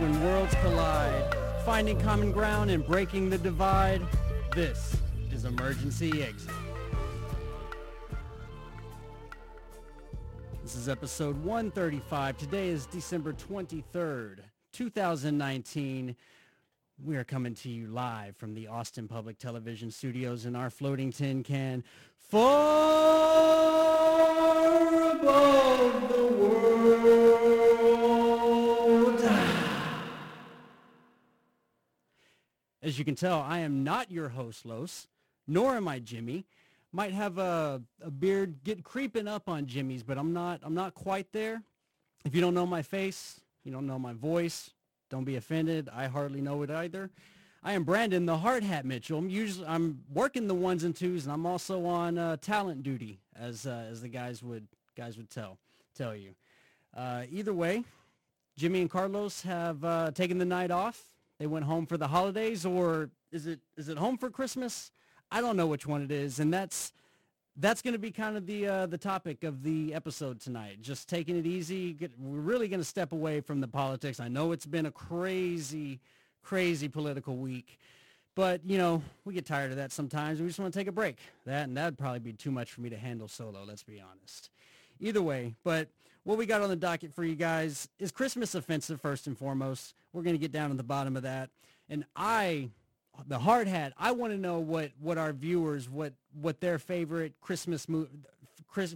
when worlds collide, finding common ground and breaking the divide. This is Emergency Exit. This is episode 135. Today is December 23rd, 2019. We are coming to you live from the Austin Public Television Studios in our floating tin can far above As you can tell, I am not your host, Los, nor am I Jimmy. Might have a, a beard get creeping up on Jimmy's, but I'm not I'm not quite there. If you don't know my face, you don't know my voice, don't be offended. I hardly know it either. I am Brandon, the hard hat Mitchell. I'm usually I'm working the ones and twos, and I'm also on uh, talent duty, as uh, as the guys would guys would tell tell you. Uh, either way, Jimmy and Carlos have uh, taken the night off. They went home for the holidays, or is it is it home for Christmas? I don't know which one it is, and that's that's going to be kind of the uh, the topic of the episode tonight. Just taking it easy. Get, we're really going to step away from the politics. I know it's been a crazy, crazy political week, but you know we get tired of that sometimes. We just want to take a break. That and that'd probably be too much for me to handle solo. Let's be honest. Either way, but what we got on the docket for you guys is Christmas offensive first and foremost. We're going to get down to the bottom of that, and I the hard hat. I want to know what what our viewers what what their favorite Christmas movie Chris,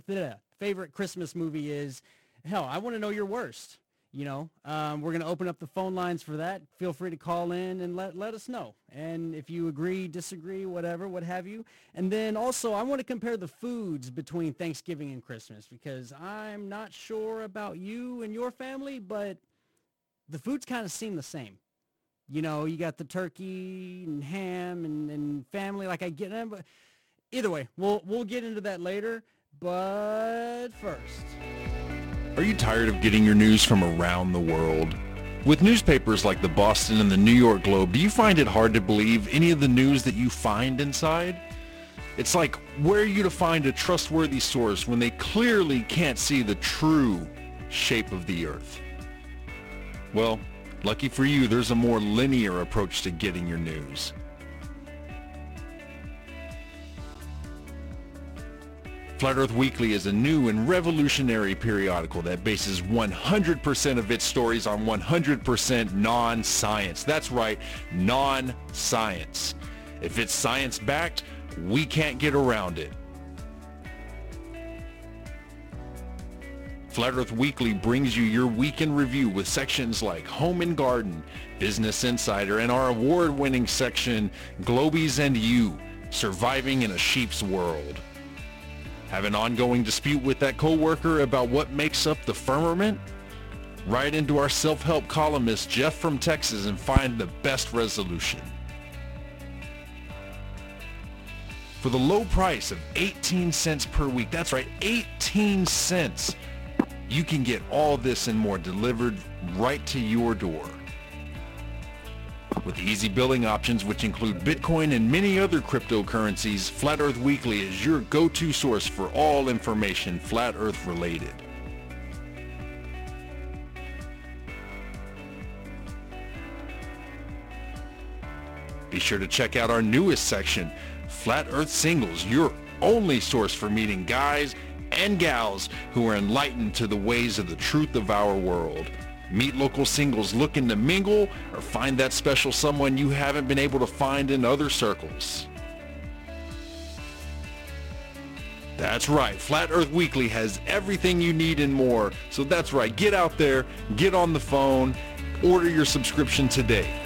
favorite Christmas movie is. Hell, I want to know your worst. You know, um, we're going to open up the phone lines for that. Feel free to call in and let let us know. And if you agree, disagree, whatever, what have you. And then also, I want to compare the foods between Thanksgiving and Christmas because I'm not sure about you and your family, but the foods kind of seem the same you know, you got the turkey and ham and, and family. Like I get them, but either way, we'll we'll get into that later. But first, are you tired of getting your news from around the world? With newspapers like the Boston and the New York Globe, do you find it hard to believe any of the news that you find inside? It's like, where are you to find a trustworthy source when they clearly can't see the true shape of the earth? Well, Lucky for you, there's a more linear approach to getting your news. Flat Earth Weekly is a new and revolutionary periodical that bases 100% of its stories on 100% non-science. That's right, non-science. If it's science-backed, we can't get around it. Flat Earth Weekly brings you your weekend review with sections like Home and Garden, Business Insider, and our award-winning section, Globies and You, Surviving in a Sheep's World. Have an ongoing dispute with that coworker about what makes up the firmament? Write into our self-help columnist Jeff from Texas and find the best resolution. For the low price of 18 cents per week, that's right, 18 cents you can get all this and more delivered right to your door. With easy billing options which include Bitcoin and many other cryptocurrencies, Flat Earth Weekly is your go-to source for all information Flat Earth related. Be sure to check out our newest section, Flat Earth Singles, your only source for meeting guys and gals who are enlightened to the ways of the truth of our world. Meet local singles looking to mingle or find that special someone you haven't been able to find in other circles. That's right, Flat Earth Weekly has everything you need and more. So that's right, get out there, get on the phone, order your subscription today.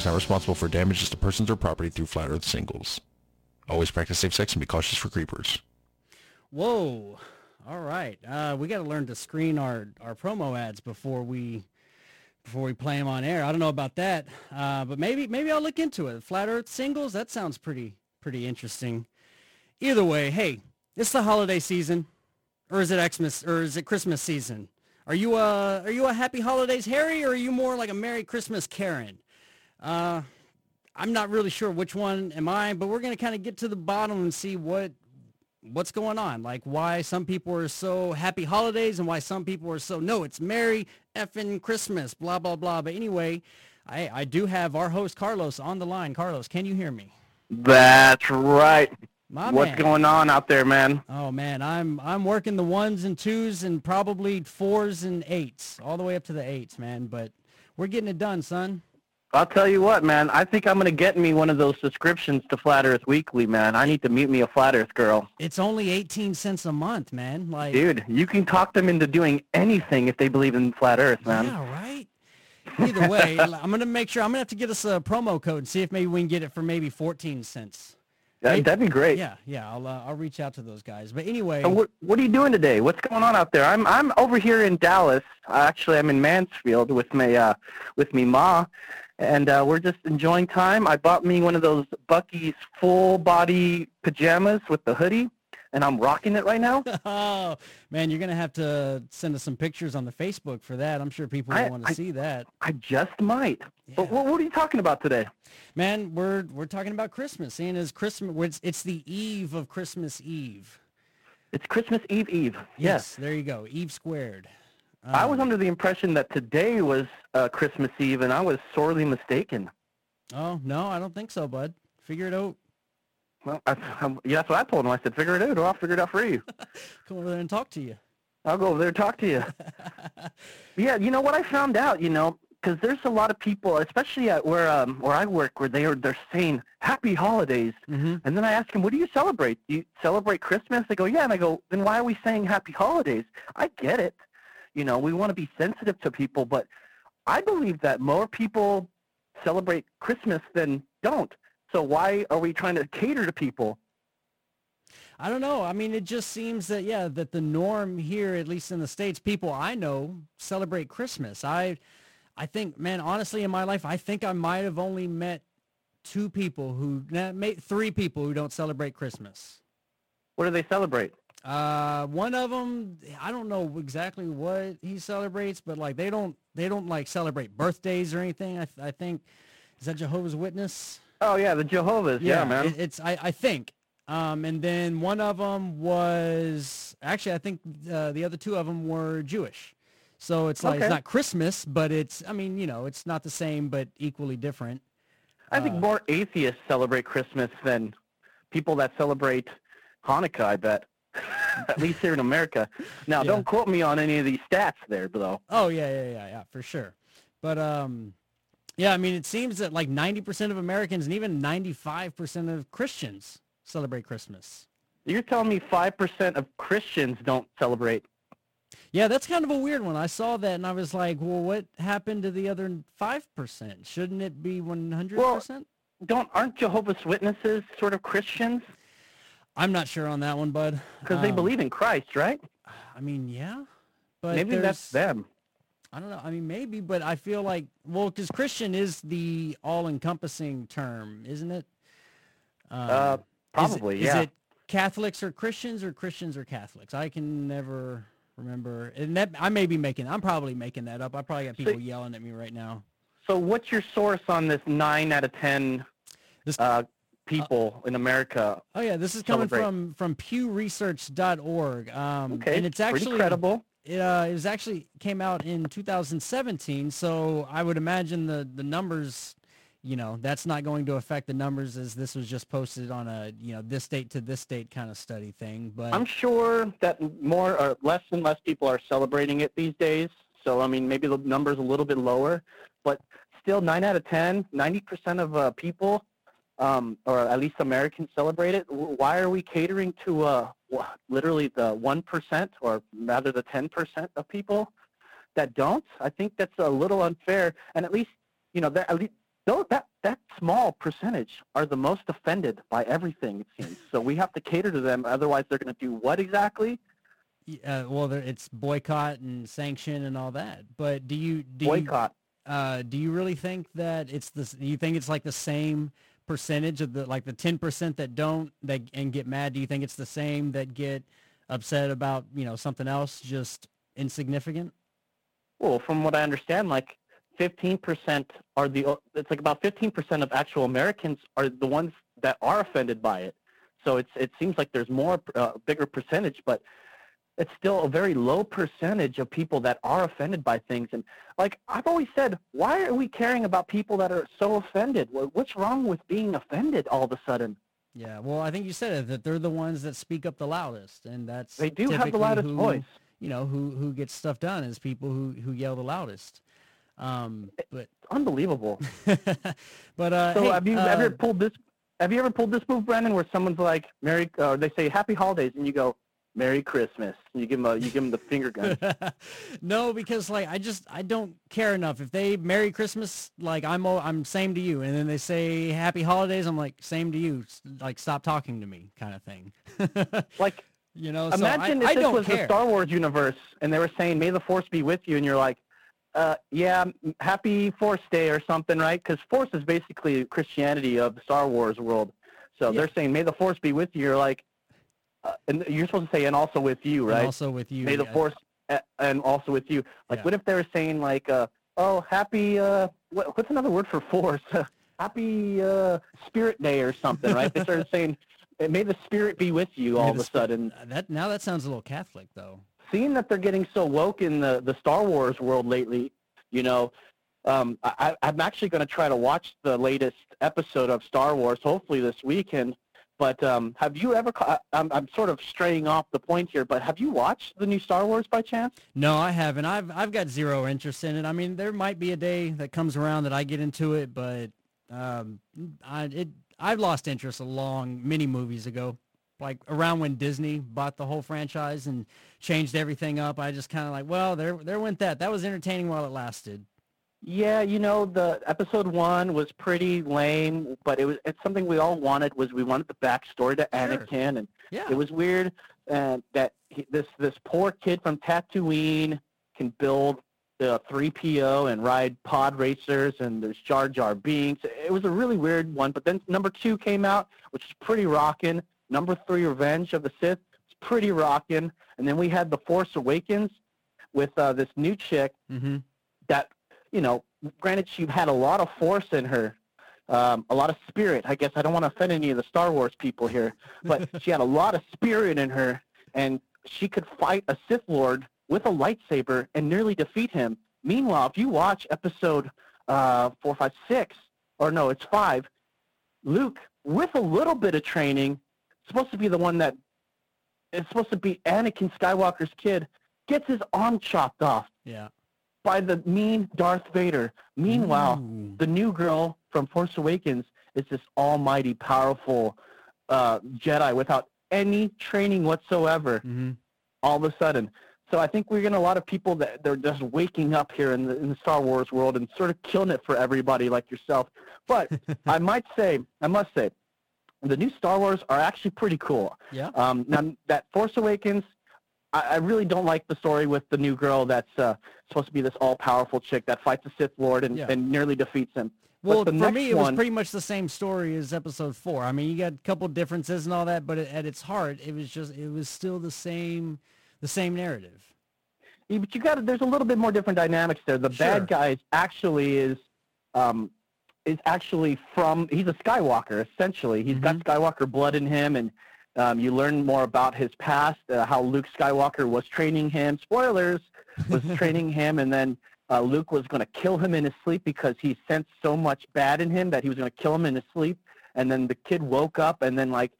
Is not responsible for damages to persons or property through Flat Earth singles. Always practice safe sex and be cautious for creepers. Whoa. All right. Uh, we got to learn to screen our, our promo ads before we before we play them on air. I don't know about that, uh, but maybe maybe I'll look into it. Flat Earth singles. That sounds pretty pretty interesting. Either way, hey, it's the holiday season. or is it Xmas, or is it Christmas season? Are you a are you a Happy Holidays Harry, or are you more like a Merry Christmas Karen? Uh, I'm not really sure which one am I, but we're gonna kind of get to the bottom and see what what's going on. Like why some people are so happy holidays and why some people are so no, it's Merry effing Christmas, blah blah blah. But anyway, I I do have our host Carlos on the line. Carlos, can you hear me? That's right. My What's man. going on out there, man? Oh man, I'm I'm working the ones and twos and probably fours and eights, all the way up to the eights, man. But we're getting it done, son. I'll tell you what, man. I think I'm gonna get me one of those subscriptions to Flat Earth Weekly, man. I need to meet me a Flat Earth girl, It's only 18 cents a month, man. Like, dude. You can talk them into doing anything if they believe in Flat Earth, man. yeah, right. Either way, I'm gonna make sure I'm gonna have to get us a promo code and see if maybe we can get it for maybe 14 cents. That- That'd be great. Yeah, yeah. I'll uh, I'll reach out to those guys. But anyway, So what what are you doing today? What's going on out there? I'm I'm over here in Dallas. Actually, I'm in Mansfield with my uh with me ma, and uh, we're just enjoying time. I bought me one of those Buc-ee's full body pajamas with the hoodie, and I'm rocking it right now. oh man, you're gonna have to send us some pictures on the Facebook for that. I'm sure people I- want I- to see that. I just might. But what, what are you talking about today? Man, we're we're talking about Christmas, seeing as Christmas, it's, it's the eve of Christmas Eve. It's Christmas Eve Eve. Yes, there you go, Eve squared. I was Um, under the impression that today was uh, Christmas Eve, and I was sorely mistaken. Oh no, I don't think so, bud. Figure it out. Well, I, I, yeah, that's what I told him. I said, figure it out, or I'll figure it out for you. Come over there and talk to you. I'll go over there and talk to you. Yeah, you know what I found out, you know, because there's a lot of people, especially at where um, where I work, where they are they're saying Happy Holidays, hmm and then I ask them, what do you celebrate? Do you celebrate Christmas? They go, yeah, and I go, then why are we saying Happy Holidays? I get it, you know, we want to be sensitive to people, but I believe that more people celebrate Christmas than don't. So why are we trying to cater to people? I don't know. I mean, it just seems that yeah, that the norm here, at least in the states, people I know celebrate Christmas. I, I think, man, honestly, in my life, I think I might have only met two people who, three people who don't celebrate Christmas. What do they celebrate? Uh, one of them, I don't know exactly what he celebrates, but like they don't, they don't like celebrate birthdays or anything. I, I think, is that Jehovah's Witness? Oh yeah, the Jehovah's. Yeah, man. it- it's I, I think. Um, and then one of them was actually I think uh, the other two of them were Jewish. So it's like Okay. it's not Christmas, but it's I mean you know it's not the same but equally different. I think Uh, more atheists celebrate Christmas than people that celebrate Hanukkah, I bet. At least here in America. Now, Yeah. don't quote me on any of these stats there, though. Oh yeah yeah yeah yeah for sure. But um, yeah I mean it seems that like ninety percent of Americans and even ninety five percent of Christians celebrate Christmas. You're telling me 5% of Christians don't celebrate. Yeah, that's kind of a weird one. I saw that and I was like, well, what happened to the other 5%? Shouldn't it be 100%? Don't aren't Jehovah's Witnesses sort of Christians? I'm not sure on that one, bud. Because they Um, believe in Christ, right? I mean, yeah. But Maybe that's them. I don't know. I mean, maybe, but I feel like, well, because Christian is the all-encompassing term, isn't it? Um, Uh, is it- probably, is yeah. it Catholics or Christians or Christians or Catholics? I can never remember. And that I may be making, I'm probably making that up. I probably got people yelling at me right now. So what's your source on this 9 out of 10 This- uh, people in America? Oh yeah, this is coming Celebrate. from from PewResearch.org. Um, Okay, and it's pretty actually credible. It, uh, it was actually came out in 2017, so I would imagine the the numbers, you know, that's not going to affect the numbers as this was just posted on a you know this date to this date kind of study thing. But I'm sure that more or less and less people are celebrating it these days. So I mean, maybe the number's a little bit lower, but still, nine out of 10, 90 percent of uh, people, um, or at least Americans, celebrate it. Why are we catering to uh, literally the one percent, or rather the ten percent of people that don't? I think that's a little unfair, and at least you know that at least. Though that that small percentage are the most offended by everything, it seems. So we have to cater to them. Otherwise, they're going to do what exactly? uh, well, it's boycott and sanction and all that. But do you do Boycott. you uh, do you really think that it's this? Do you think it's like the same percentage of the like the ten percent that don't that and get mad? Do you think it's the same that get upset about you know something else, just insignificant. Well, from what I understand, like 15% are the it's like about 15% of actual Americans are the ones that are offended by it. So it's it seems like there's more uh, bigger percentage, but it's still a very low percentage of people that are offended by things. And like I've always said, why are we caring about people that are so offended? What's wrong with being offended all of a sudden? Yeah, well, I think you said it that they're the ones that speak up the loudest, and that's they do have the loudest who, voice. You know, who who gets stuff done is people who who yell the loudest. Um, but unbelievable. but uh, so hey, have you uh, ever pulled this? Have you ever pulled this move, Brandon, where someone's like, "Merry," or they say "Happy Holidays," and you go, "Merry Christmas." You give them a, you give them the finger gun. no, because like I just I don't care enough. If they Merry Christmas, like I'm I'm same to you, and then they say Happy Holidays, I'm like same to you. Like stop talking to me, kind of thing. like you know, imagine so I, if I this was care. the Star Wars universe, and they were saying "May the Force be with you," and you're like, uh, yeah, happy Force Day or something, right? Because Force is basically Christianity of the Star Wars world. So Yeah. they're saying, may the Force be with you. You're like, uh, and you're supposed to say, and also with you, And right? also with you, may the yeah. Force, and also with you. Like, Yeah. what if they were saying, like, uh, oh, happy, uh, what, what's another word for Force? happy uh, Spirit Day or something, right? they started saying, may the Spirit be with you all May of a sudden. That now that sounds a little Catholic though. seeing that they're getting so woke in the, the Star Wars world lately, you know, um, I, I'm actually going to try to watch the latest episode of Star Wars, hopefully this weekend. But um, have you ever? I'm, I'm sort of straying off the point here, but have you watched the new Star Wars by chance? No, I haven't. I've I've got zero interest in it. I mean, there might be a day that comes around that I get into it, but um, I it I've lost interest a long many movies ago, like around when Disney bought the whole franchise and changed everything up. I just kind of like, well, there there went that. That was entertaining while it lasted. Yeah, you know, the episode one was pretty lame, but it was it's something we all wanted. Was we wanted the backstory to Anakin, and Yeah. It was weird uh, that he, this this poor kid from Tatooine can build the 3PO and ride pod racers, and there's Jar Jar Binks. It was a really weird one. But then number two came out, which is pretty rocking. Number three, Revenge of the Sith, it's pretty rocking, And then we had The Force Awakens with uh, this new chick mm-hmm. that, you know, granted she had a lot of force in her, um, a lot of spirit. I guess I don't want to offend any of the Star Wars people here, but she had a lot of spirit in her, and she could fight a Sith Lord with a lightsaber and nearly defeat him. Meanwhile, if you watch episode uh, four, five, six, or no, it's five, Luke, with a little bit of training, supposed to be the one that is supposed to be Anakin Skywalker's kid, gets his arm chopped off Yeah. By the mean Darth Vader. Meanwhile, Ooh. the new girl from Force Awakens is this almighty, powerful uh, Jedi without any training whatsoever. Mhm. All of a sudden, so I think we're getting a lot of people that they're just waking up here in the, in the Star Wars world and sort of killing it for everybody like yourself. But I might say, I must say, the new Star Wars are actually pretty cool. Yeah. Um, now that Force Awakens, I, I really don't like the story with the new girl that's uh, supposed to be this all-powerful chick that fights the Sith Lord and, Yeah. and nearly defeats him. Well, for me, it was one- pretty much the same story as episode four. I mean, you got a couple differences and all that, but at its heart, it was just it was still the same, the same narrative. Yeah, but you got there's a little bit more different dynamics there. The Sure. bad guy actually is um, is actually from he's a Skywalker essentially. He's got Mm-hmm. Skywalker blood in him, and um, you learn more about his past, uh, how Luke Skywalker was training him. Spoilers was training him, and then uh, Luke was going to kill him in his sleep because he sensed so much bad in him that he was going to kill him in his sleep. And then the kid woke up, and then like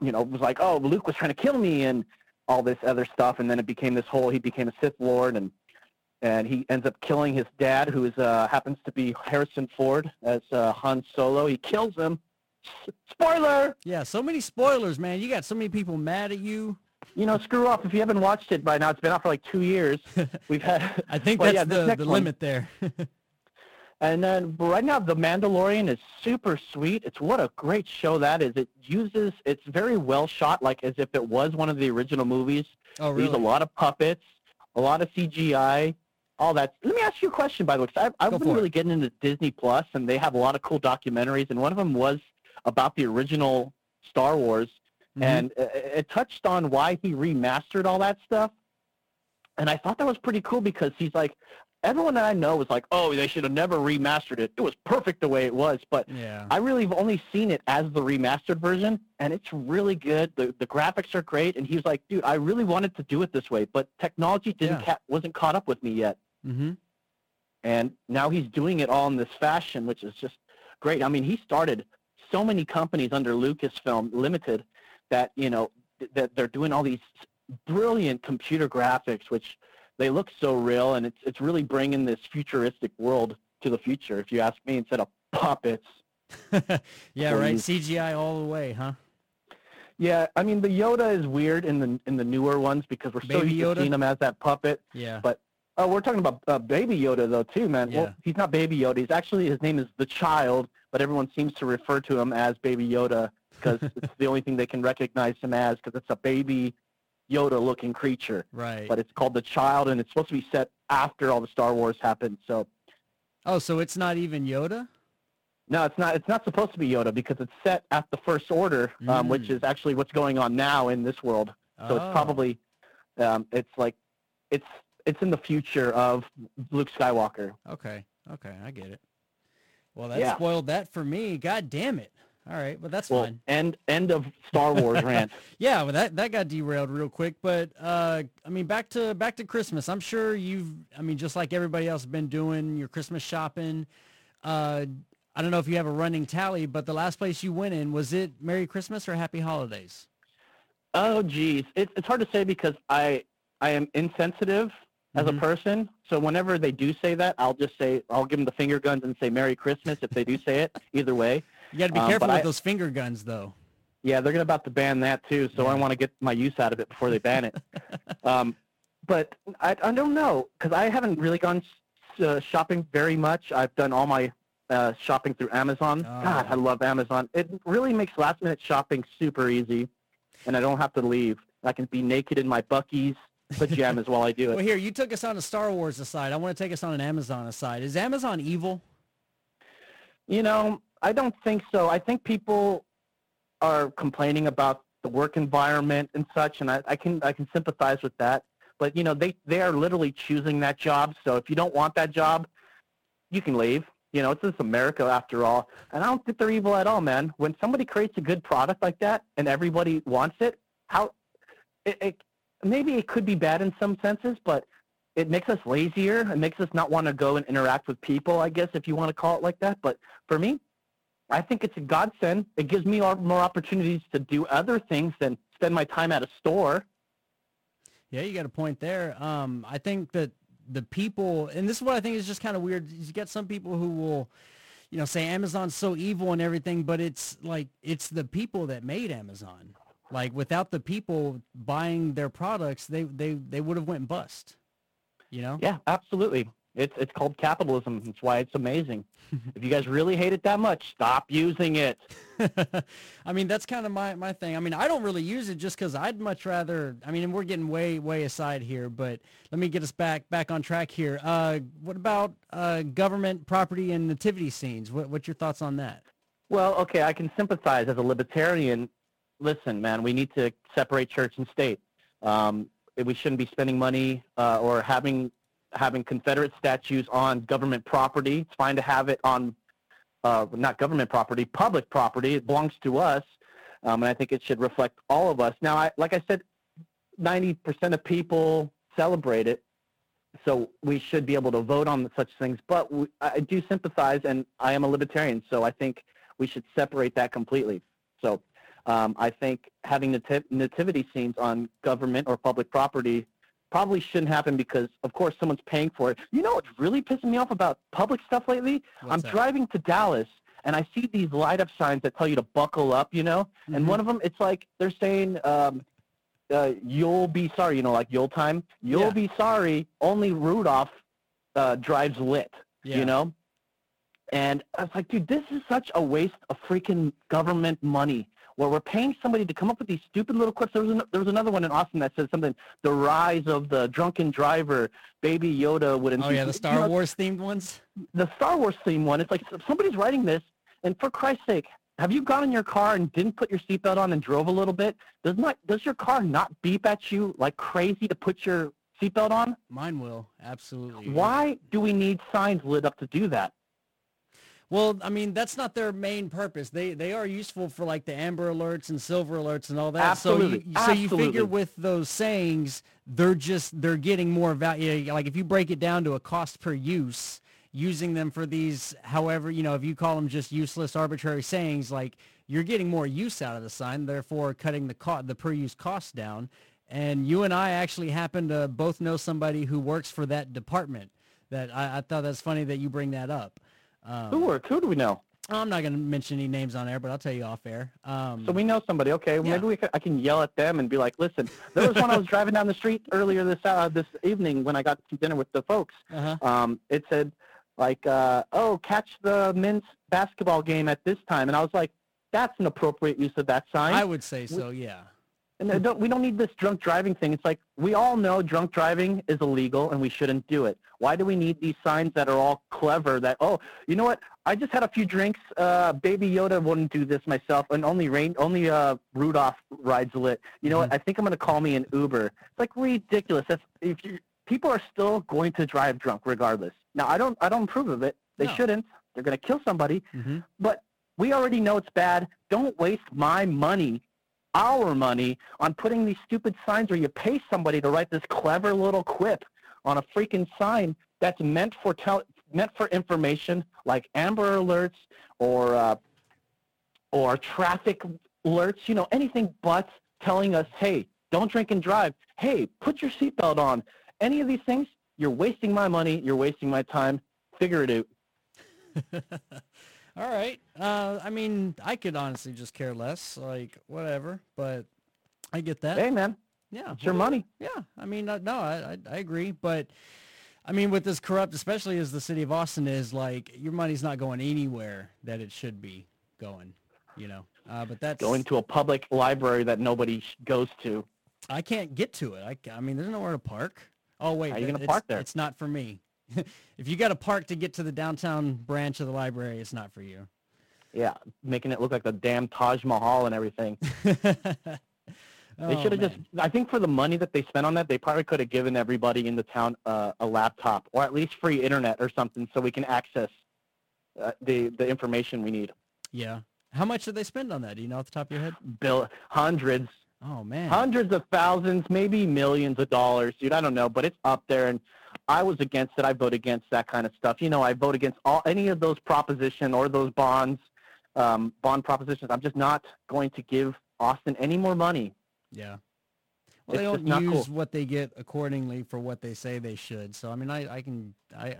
you know was like, oh, Luke was trying to kill me, and all this other stuff, and then it became this whole. He became a Sith Lord, and and he ends up killing his dad, who is uh, happens to be Harrison Ford as uh, Han Solo. He kills him. Spoiler! Yeah, so many spoilers, man. You got so many people mad at you. You know, screw off. If you haven't watched it by now, it's been out for like two years. We've had. I think Well, that's yeah, the, the one- limit there. And then right now, The Mandalorian is super sweet. It's what a great show that is. It uses. It's very well shot, like as if it was one of the original movies. oh, They use a lot of puppets, a lot of CGI, all that. Let me ask you a question, by the way, because I've, I've been for it. really getting into Disney Plus, and they have a lot of cool documentaries, and one of them was about the original Star Wars. Mhm. and it, it touched on why he remastered all that stuff. And I thought that was pretty cool because he's like, everyone that I know was like, oh, they should have never remastered it. It was perfect the way it was, but yeah. I really have only seen it as the remastered version, and it's really good. The the graphics are great, and he's like, dude, I really wanted to do it this way, but technology didn't Yeah. ca- wasn't caught up with me yet, mm-hmm. and now he's doing it all in this fashion, which is just great. I mean, he started so many companies under Lucasfilm Limited that you know th- that they're doing all these brilliant computer graphics, which they look so real, and it's it's really bringing this futuristic world to the future. If you ask me, instead of puppets. yeah, right. CGI all the way, huh? Yeah, I mean the Yoda is weird in the in the newer ones because we're so used Yoda? to seeing him as that puppet. Yeah. But oh, we're talking about uh, Baby Yoda though too, man. Yeah. Well, he's not Baby Yoda. He's actually his name is the Child, but everyone seems to refer to him as Baby Yoda because it's the only thing they can recognize him as because it's a baby Yoda-looking creature. right. But it's called the Child, and it's supposed to be set after all the Star Wars happened. So oh, so it's not even Yoda? no, it's not. It's not supposed to be Yoda because it's set at the First Order, um, which Mm. is actually what's going on now in this world. So Oh, it's probably, um, it's like, it's it's in the future of Luke Skywalker. Okay. Okay, I get it. Well, that Yeah. spoiled that for me. God damn it. All right, but that's Well, fine. end end of Star Wars rant. Yeah, well, that that got derailed real quick, but uh, I mean, back to back to Christmas. I'm sure you've, I mean, just like everybody else, been doing your Christmas shopping. Uh, I don't know if you have a running tally, but the last place you went in was it Merry Christmas or Happy Holidays? Oh, geez, it's it's hard to say because I I am insensitive as Mhm. a person. So whenever they do say that, I'll just say I'll give them the finger guns and say Merry Christmas if they do say it. Either way, You got to be Um, careful with I- those finger guns, though. yeah, they're gonna about to ban that too. So I want to get my use out of it before they ban it. um, but I I don't know because I haven't really gone uh, shopping very much. I've done all my uh, shopping through Amazon. God, Oh. I love Amazon. It really makes last minute shopping super easy, and I don't have to leave. I can be naked in my Buc-ee's pajamas while I do it. Well, here you took us on a Star Wars aside. I want to take us on an Amazon aside. Is Amazon evil? You know, I don't think so. I think people are complaining about the work environment and such, and I, I can I can sympathize with that. But you know, they they are literally choosing that job. So if you don't want that job, you can leave. You know, it's just America after all. And I don't think they're evil at all, man. When somebody creates a good product like that and everybody wants it, how it, it maybe it could be bad in some senses, but it makes us lazier. It makes us not want to go and interact with people, I guess, if you want to call it like that. But for me, I think it's a godsend. It gives me more opportunities to do other things than spend my time at a store. Yeah, you got a point there. Um, I think that the people, and this is what I think is just kind of weird. You get some people who will, you know, say Amazon's so evil and everything, but it's like it's the people that made Amazon. Like without the people buying their products, they they they would have went bust. You know? Yeah, absolutely. It's it's called capitalism. That's why it's amazing. if you guys really hate it that much, stop using it. I mean, that's kind of my, my thing. I mean, I don't really use it just because I'd much rather. I mean, and we're getting way way aside here, but let me get us back back on track here. Uh, what about uh, government property and nativity scenes? What, what's your thoughts on that? Well, okay, I can sympathize as a libertarian. Listen, man, we need to separate church and state. Um, we shouldn't be spending money uh, or having having Confederate statues on government property. It's fine to have it on uh, not government property, public property. It belongs to us, um, and I think it should reflect all of us. Now, I, like I said, 90% of people celebrate it, so we should be able to vote on such things. But we, I do sympathize, and I am a libertarian, so I think we should separate that completely. So um, I think having nati- nativity scenes on government or public property probably shouldn't happen because, of course, someone's paying for it. You know what's really pissing me off about public stuff lately? I'm that? driving to Dallas and I see these light up signs that tell you to buckle up, you know? And Mhm. one of them, it's like they're saying, um, uh, you'll be sorry, you know, like Yule time. You'll Yeah. be sorry. Only Rudolph uh, drives lit, Yeah. you know? And I was like, dude, this is such a waste of freaking government money where we're paying somebody to come up with these stupid little clips. There was, an, there was another one in Austin that said something, the rise of the drunken driver, Baby Yoda would Oh yeah, the you Star know, Wars themed ones. the Star Wars themed one. It's like somebody's writing this, and for Christ's sake, have you gone in your car and didn't put your seatbelt on and drove a little bit? Does not does your car not beep at you like crazy to put your seatbelt on? Mine will absolutely. Why do we need signs lit up to do that? Well, I mean, that's not their main purpose. They they are useful for like the amber alerts and silver alerts and all that. Absolutely. So you, so you figure with those sayings, they're just they're getting more value. Like if you break it down to a cost per use, using them for these, however, you know, if you call them just useless, arbitrary sayings, like you're getting more use out of the sign, therefore cutting the co- the per use cost down. And you and I actually happen to both know somebody who works for that department. That I, I thought that's funny that you bring that up. Um, Who work? Who do we know? I'm not going to mention any names on air, but I'll tell you off air. Um, So we know somebody. Okay, Yeah. maybe we can, I can yell at them and be like, "Listen, there was one I was driving down the street earlier this uh, this evening when I got to dinner with the folks. uh-huh. Um, it said like, uh, "Oh, catch the men's basketball game at this time," and I was like, "That's an appropriate use of that sign." I would say so, yeah. And don't, we don't need this drunk driving thing. It's like we all know drunk driving is illegal and we shouldn't do it. Why do we need these signs that are all clever? That oh, you know what? I just had a few drinks. Uh, Baby Yoda wouldn't do this myself, and only rain, only uh, Rudolph rides lit. You know what? I think I'm gonna call me an Uber. It's like ridiculous. That's if you people are still going to drive drunk regardless. Now I don't I don't approve of it. They No. shouldn't. They're gonna kill somebody. hmm But we already know it's bad. Don't waste my money, our money, on putting these stupid signs where you pay somebody to write this clever little quip on a freaking sign that's meant for tell, meant for information like Amber Alerts or uh, or traffic alerts. You know, anything but telling us, hey, don't drink and drive. Hey, put your seatbelt on. Any of these things, you're wasting my money. You're wasting my time. Figure it out. All right. Uh, I mean, I could honestly just care less, like whatever, but I get that. Hey, man, yeah. it's your money. Yeah. I mean, uh, no, I, I, I agree, but I mean, with this corrupt, especially as the city of Austin is, like, your money's not going anywhere that it should be going, you know. Uh, but that's going to a public library that nobody goes to. I can't get to it. I, I mean, there's nowhere to park. Oh wait, How you gonna park there? It's not for me. if you got to park to get to the downtown branch of the library, it's not for you. Yeah, making it look like the damn Taj Mahal and everything. Oh, They should have just. I think for the money that they spent on that, they probably could have given everybody in the town uh, a laptop or at least free internet or something, so we can access uh, the the information we need. Yeah. How much did they spend on that? Do you know off the top of your head? Bill, hundreds, Oh man. hundreds of thousands, maybe millions of dollars, dude. I don't know, but it's up there, and I was against it. I vote against that kind of stuff. You know, I vote against all any of those proposition or those bonds, um, bond propositions. I'm just not going to give Austin any more money. Yeah. Well, It's they don't use cool. what they get accordingly for what they say they should. So I mean, I, I can I,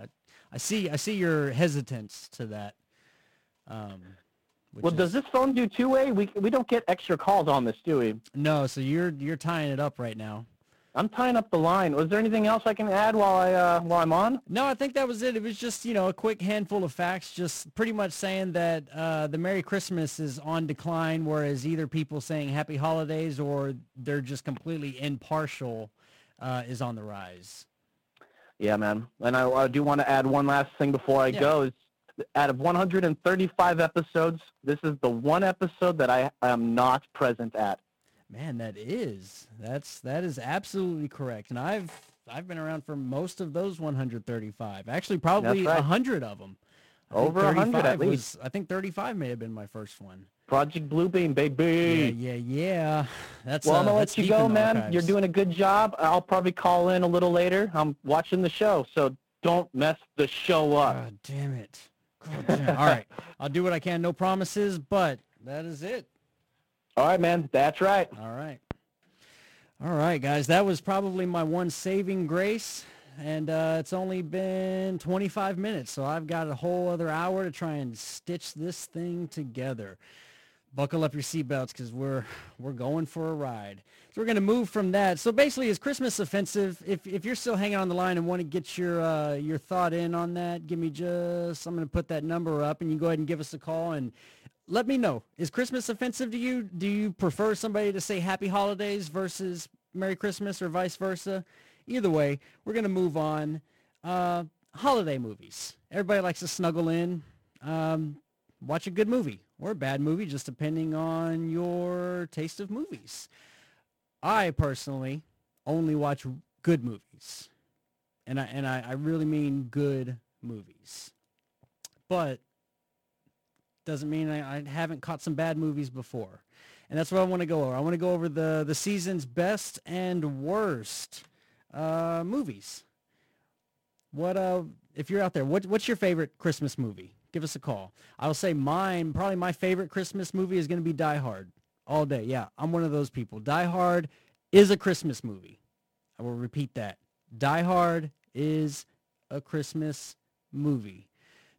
I see I see your hesitance to that. Um, Well, does this phone do two way? We we don't get extra calls on this, do we? no? So you're you're tying it up right now. I'm tying up the line. Was there anything else I can add while I uh, while I'm on? No, I think that was it. It was just, you know, a quick handful of facts, just pretty much saying that uh, the Merry Christmas is on decline, whereas either people saying Happy Holidays or they're just completely impartial uh, is on the rise. Yeah, man. And I, I do want to add one last thing before I Yeah. go. Is out of 135 episodes, this is the one episode that I am not present at. Man, that is that's that is absolutely correct, and I've I've been around for most of those 135. Actually, probably a right. hundred of them. I Over 100 at 35 was- least. I think 35 may have been my first one. Project Bluebeam, Yeah, baby. yeah, yeah. That's Well, uh, I'm gonna let you go, man. You're doing a good job. I'll probably call in a little later. I'm watching the show, so don't mess the show up. God damn it. God damn. All right. I'll do what I can. No promises, but that is it. All right, man. That's right. All right. All right, guys. That was probably my one saving grace. And uh, it's only been 25 minutes, so I've got a whole other hour to try and stitch this thing together. Buckle up your seatbelts because we're we're going for a ride. So we're going to move from that. So basically, is Christmas offensive? If if you're still hanging on the line and want to get your uh, your thought in on that, give me just. I'm going to put that number up, and you go ahead and give us a call and let me know. Is Christmas offensive to you? Do you prefer somebody to say Happy Holidays versus Merry Christmas, or vice versa? Either way, we're going to move on. Uh, holiday movies. Everybody likes to snuggle in. Um, watch a good movie or a bad movie, just depending on your taste of movies. I personally only watch good movies, and I and I, I really mean good movies. But doesn't mean I, I haven't caught some bad movies before, and that's what I want to go over. I want to go over the the season's best and worst uh, movies. What uh, if you're out there? What what's your favorite Christmas movie? Give us a call. I will say mine. Probably my favorite Christmas movie is going to be Die Hard all day. Yeah, I'm one of those people. Die Hard is a Christmas movie. I will repeat that. Die Hard is a Christmas movie.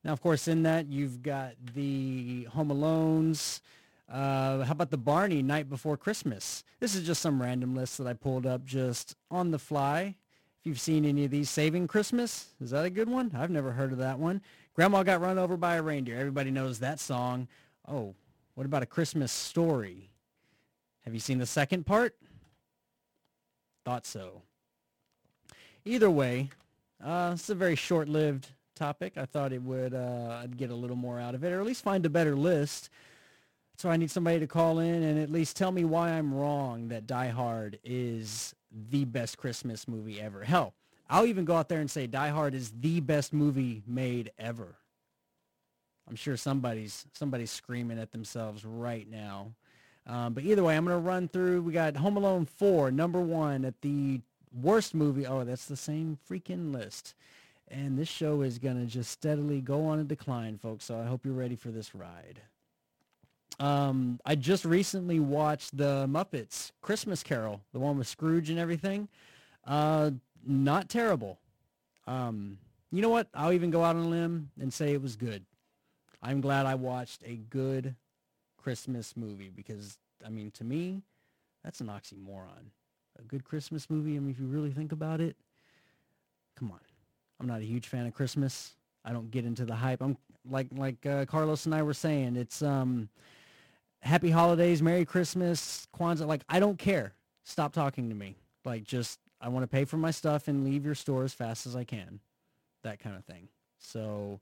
Now, of course, in that you've got the Home Alones. Uh, how about the Barney Night Before Christmas? This is just some random list that I pulled up just on the fly. If you've seen any of these, Saving Christmas, is that a good one? I've never heard of that one. Grandma got run over by a reindeer. Everybody knows that song. Oh, what about a Christmas story? Have you seen the second part? Thought so. Either way, uh, it's a very short-lived topic. I thought it would uh, I'd get a little more out of it, or at least find a better list. So I need somebody to call in and at least tell me why I'm wrong that Die Hard is the best Christmas movie ever. Hell, I'll even go out there and say Die Hard is the best movie made ever. I'm sure somebody's somebody's screaming at themselves right now. Um, but either way, I'm going to run through. We got Home Alone 4, number one at the worst movie. Oh, that's the same freaking list. And this show is going to just steadily go on a decline, folks. So I hope you're ready for this ride. Um, I just recently watched the Muppets Christmas Carol, the one with Scrooge and everything. Uh, not terrible. Um, you know what? I'll even go out on a limb and say it was good. I'm glad I watched a good Christmas movie because, I mean, to me, that's an oxymoron. A good Christmas movie, I mean, if you really think about it, come on. I'm not a huge fan of Christmas. I don't get into the hype. I'm like like uh, Carlos and I were saying. It's um, Happy Holidays, Merry Christmas, Kwanzaa. Like I don't care. Stop talking to me. Like just I want to pay for my stuff and leave your store as fast as I can. That kind of thing. So,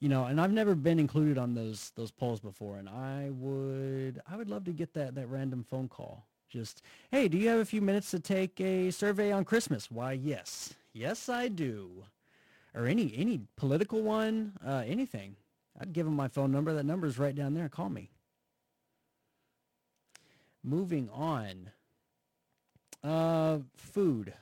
you know, and I've never been included on those those polls before, and I would I would love to get that that random phone call. Just hey, do you have a few minutes to take a survey on Christmas? Why, yes, yes, I do. Or any any political one, uh, anything. I'd give them my phone number. That number is right down there. Call me. Moving on. Uh, food.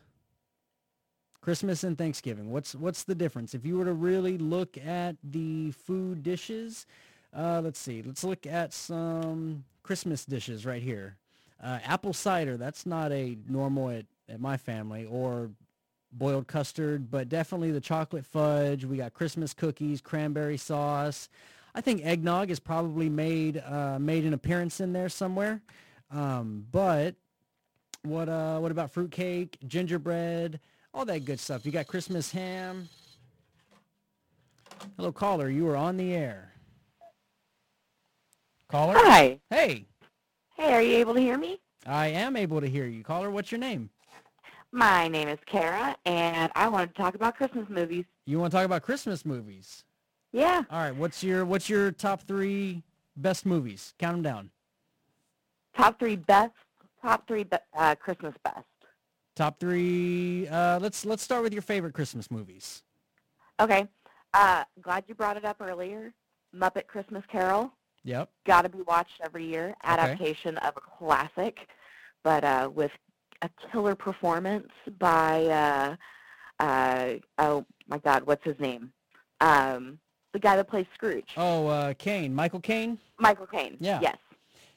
Christmas and Thanksgiving. What's what's the difference? If you were to really look at the food dishes, uh, let's see. Let's look at some Christmas dishes right here. Uh, apple cider. That's not a normal at, at my family. Or boiled custard, but definitely the chocolate fudge. We got Christmas cookies, cranberry sauce. I think eggnog is probably made uh, made an appearance in there somewhere. Um, but what uh, what about fruitcake, gingerbread, all that good stuff? You got Christmas ham. Hello, caller. You are on the air. Caller. Hi. Hey, Hey, are you able to hear me? I am able to hear you. Caller, what's your name? My name is Kara, and I wanted to talk about Christmas movies. You want to talk about Christmas movies? Yeah. All right. What's your what's your top three best movies? Count them down. Top three best, top three be- uh, Christmas best. Top three. Uh, let's let's start with your favorite Christmas movies. Okay. Uh, glad you brought it up earlier. Muppet Christmas Carol. Yep. Got to be watched every year. Adaptation of a classic, but uh, with a killer performance by, uh, uh, oh my God, what's his name? Um, the guy that plays Scrooge. Oh, uh, Caine, Michael Caine. Michael Caine. Yeah. Yes.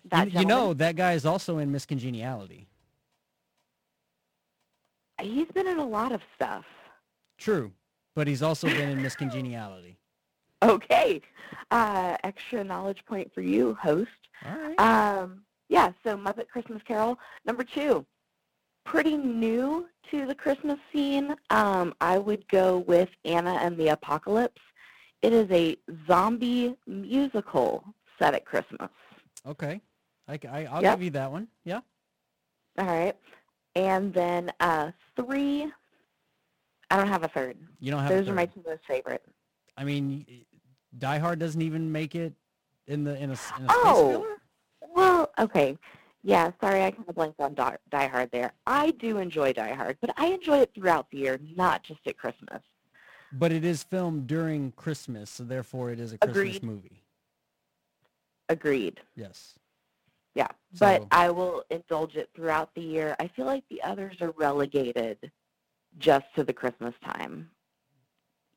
You, That you gentleman. know that guy is also in Miss Congeniality. He's been in a lot of stuff. True, but he's also been in Miss Congeniality. Okay. Uh, extra knowledge point for you, host. All right. Um, yeah, so Muppet Christmas Carol. Number two, pretty new to the Christmas scene. Um, I would go with Anna and the Apocalypse. It is a zombie musical set at Christmas. Okay. I, I, will Yep. give you that one. Yeah. All right. And then uh, three, I don't have a third. You don't have. a Those are my two most favorite. I mean, Die Hard doesn't even make it in the in a, in a Oh. Well, okay. Yeah, sorry, I kind of blanked on Die, Die Hard there. I do enjoy Die Hard, but I enjoy it throughout the year, not just at Christmas. But it is filmed during Christmas, so therefore it is a Christmas Agreed. movie. Agreed. Yes. Yeah, but So- I will indulge it throughout the year. I feel like the others are relegated just to the Christmas time.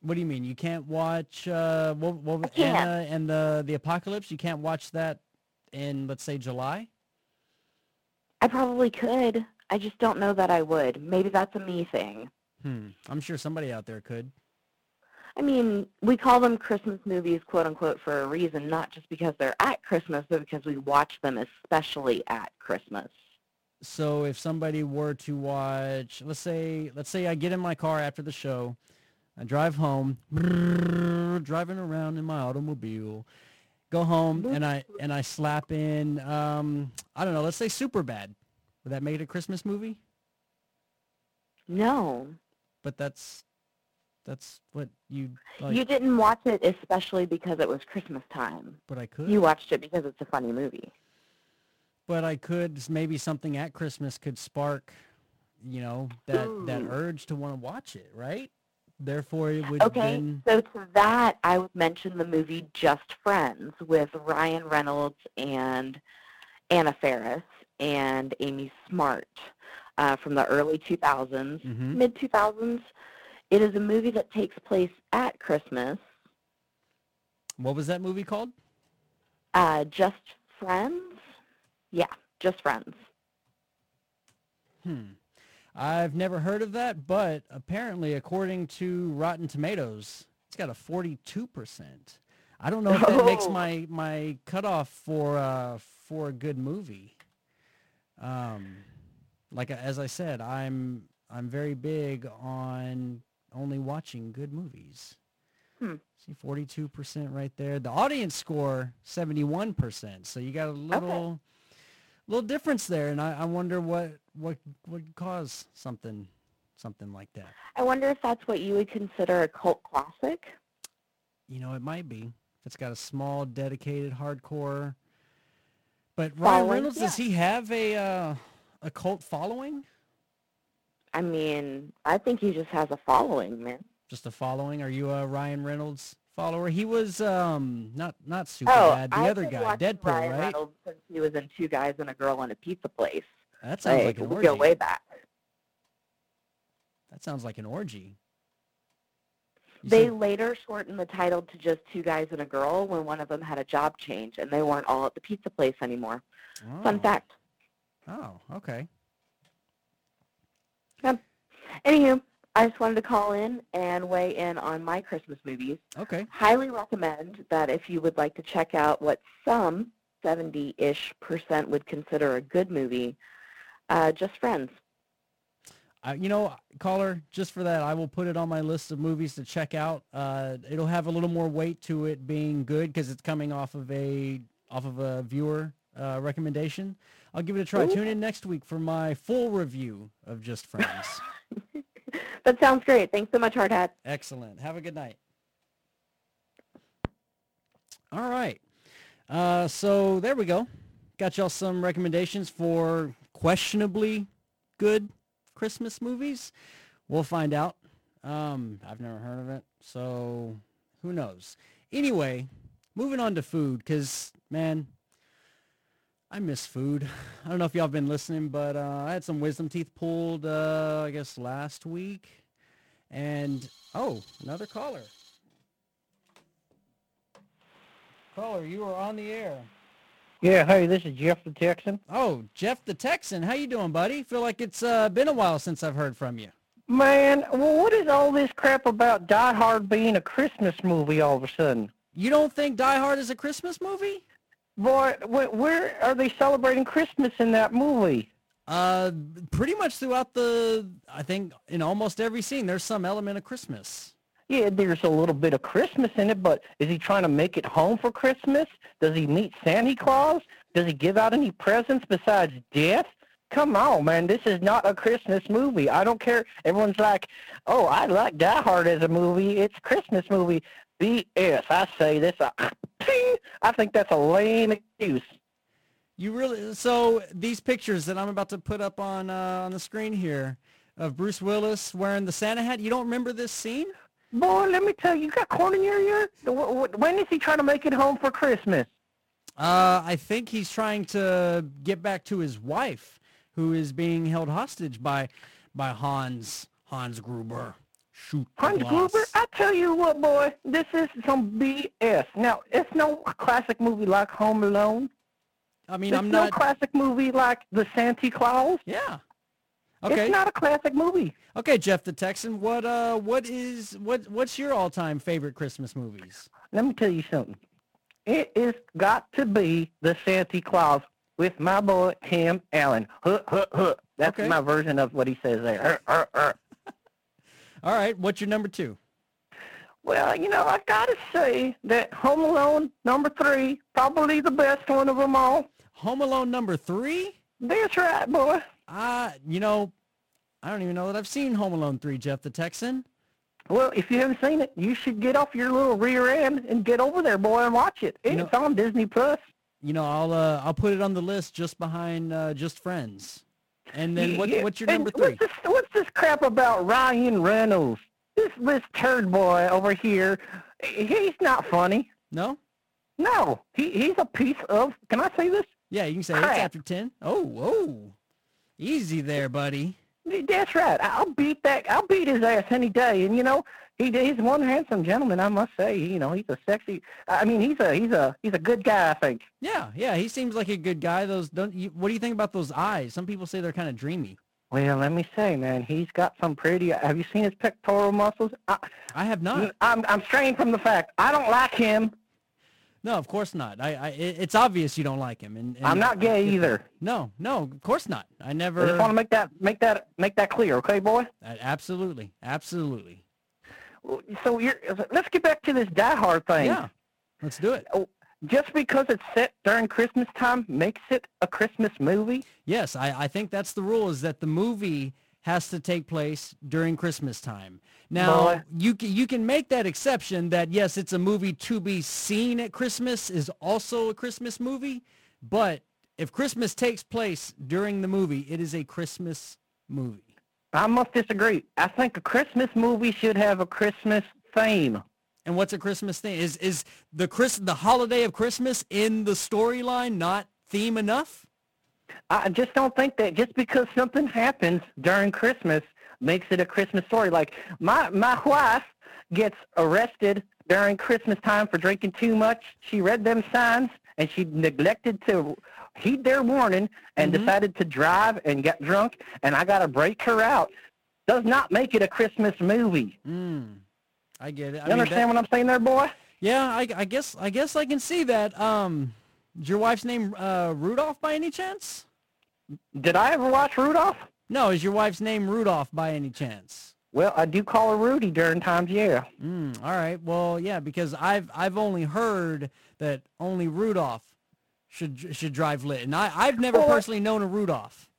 What do you mean? You can't watch uh, what, what, I can't. Anna and the the Apocalypse? You can't watch that in let's say July? I probably could. I just don't know that I would. Maybe that's a me thing. Hmm. I'm sure somebody out there could. I mean, we call them Christmas movies, quote unquote, for a reason, not just because they're at Christmas, but because we watch them especially at Christmas. So if somebody were to watch, let's say, let's say I get in my car after the show, I drive home, driving around in my automobile, go home and I and I slap in, um, I don't know, let's say Superbad. Would that make it a Christmas movie? No, But that's that's what you like. you didn't watch it especially because it was Christmas time. but I could. You watched it because it's a funny movie. but I could maybe something at Christmas could spark, you know, that that urge to want to watch it, right? Therefore, it would be Okay, then. so to that, I would mention the movie Just Friends with Ryan Reynolds and Anna Faris and Amy Smart uh, from the early 2000s, Mhm. mid 2000s. It is a movie that takes place at Christmas. What was that movie called? Uh, Just Friends? Yeah, Just Friends. Hmm. I've never heard of that, but apparently, according to Rotten Tomatoes, it's got a 42%. I don't know if that makes Oh. my my cutoff for uh for a good movie. Um, like as I said, I'm I'm very big on only watching good movies. Hmm. See, 42% right there. The audience score 71%. So you got a little little difference there, and I, I wonder what what would cause something something like that. I wonder if that's what you would consider a cult classic. You know, it might be. If it's got a small, dedicated, hardcore. But Ryan Reynolds, does he have a uh, a cult following? I mean, I think he just has a following, man. Just a following? Are you a Ryan Reynolds follower? He was um not not super oh, bad. The I've other guy, Deadpool, Ryan right? Reynolds since he was in Two Guys and a Girl in a Pizza Place. That sounds like, like an we orgy. go way back. That sounds like an orgy. You They said- later shortened the title to just Two Guys and a Girl when one of them had a job change and they weren't all at the pizza place anymore. Fun oh. fact. Oh, okay. Yeah. Anywho, I just wanted to call in and weigh in on my Christmas movies. Okay. Highly recommend that if you would like to check out what some 70-ish percent would consider a good movie, uh, Just Friends. I, you know, caller, just for that, I will put it on my list of movies to check out. Uh, it'll have a little more weight to it being good because it's coming off of a off of a viewer uh, recommendation. I'll give it a try. Ooh. Tune in next week for my full review of Just Friends. That sounds great. Thanks so much, Hard Hat. Excellent. Have a good night. All right. Uh, so there we go. Got y'all some recommendations for questionably good Christmas movies. We'll find out. Um, I've never heard of it, so who knows? Anyway, moving on to food, because, man, I miss food. I don't know if y'all been listening, but uh, I had some wisdom teeth pulled, uh, I guess, last week. And, oh, another caller. Caller, you are on the air. Yeah, hey, this is Jeff the Texan. Oh, Jeff the Texan. How you doing, buddy? Feel like it's uh, been a while since I've heard from you. Man, well, what is all this crap about Die Hard being a Christmas movie all of a sudden? You don't think Die Hard is a Christmas movie? Boy, wh- where are they celebrating Christmas in that movie? Uh, pretty much throughout the, I think in almost every scene, there's some element of Christmas. Yeah, there's a little bit of Christmas in it, but is he trying to make it home for Christmas? Does he meet Santa Claus? Does he give out any presents besides death? Come on, man, this is not a Christmas movie. I don't care. Everyone's like, oh, I like Die Hard as a movie. It's a Christmas movie. BS. I say this. Uh, I think that's a lame excuse. You really so these pictures that I'm about to put up on uh, on the screen here of Bruce Willis wearing the Santa hat. You don't remember this scene? Boy, let me tell you, you got corn in your ear. Wh- wh- When is he trying to make it home for Christmas? Uh, I think he's trying to get back to his wife, who is being held hostage by by Hans Hans Gruber. Shoot Hans. Gruber, I tell you what, boy, this is some BS. Now, it's no classic movie like Home Alone. I mean, it's I'm no not. classic movie like The Santa Claus. yeah. Okay. It's not a classic movie. Okay, Jeff the Texan. What uh, what is what what's your all-time favorite Christmas movies? Let me tell you something. It is got to be The Santa Claus with my boy Tim Allen. Huh, huh, huh. That's Okay. my version of what he says there. Huh, huh. All right, what's your number two? Well, you know, I gotta say that Home Alone number three, probably the best one of them all. Home Alone number three. That's right, boy. Uh, you know, I don't even know that I've seen Home Alone 3, Jeff the Texan. Well, if you haven't seen it, you should get off your little rear end and get over there, boy, and watch it. You It's know- on Disney Plus. You know, I'll uh, I'll put it on the list just behind uh, Just Friends. And then what, Yeah, what's your number three? What's this, what's this crap about Ryan Reynolds? This this turd boy over here, he's not funny. No? No, he he's a piece of. Can I say this? Yeah, you can say Crap. it's after 10. Oh, whoa. Easy there, buddy. That's right. I'll beat that. I'll beat his ass any day. And you know, he he's one handsome gentleman. I must say. You know, he's a sexy. I mean, he's a he's a he's a good guy. I think. Yeah, yeah, he seems like a good guy. Those don't you, what do you think about those eyes? Some people say they're kind of dreamy. Well, let me say, man, he's got some pretty. Have you seen his pectoral muscles? I, I have not. I'm I'm straying from the fact. I don't like him. No, of course not. I, I it's obvious you don't like him and, and I'm not gay either. No, no, of course not. I never. I just want to make that make that make that clear, okay, boy? Absolutely. Absolutely. So you're, let's get back to this Die Hard thing. Yeah. Let's do it. Oh, just because it's set during Christmas time makes it a Christmas movie. Yes, I, I think that's the rule is that the movie has to take place during Christmas time. Now, Boy. you can, you can make that exception that yes, it's a movie to be seen at Christmas is also a Christmas movie, but if Christmas takes place during the movie, it is a Christmas movie. I must disagree. I think a Christmas movie should have a Christmas theme. And what's a Christmas theme? Is is the Chris the holiday of Christmas in the storyline not theme enough? I just don't think that just because something happens during Christmas makes it a Christmas story. Like my my wife gets arrested during Christmas time for drinking too much. She read them signs and she neglected to heed their warning and Mhm. decided to drive and get drunk and I got to break her out. Does not make it a Christmas movie. Mm, I get it. I You mean, understand that- what I'm saying there, boy? Yeah, I, I guess I guess I can see that. Um, is your wife's name uh, Rudolph by any chance? Did I ever watch Rudolph? No, is your wife's name Rudolph by any chance? Well, I do call her Rudy during times, yeah. Mm, all right. Well, yeah, because I've I've only heard that only Rudolph should should drive lit, and I I've never personally known a Rudolph.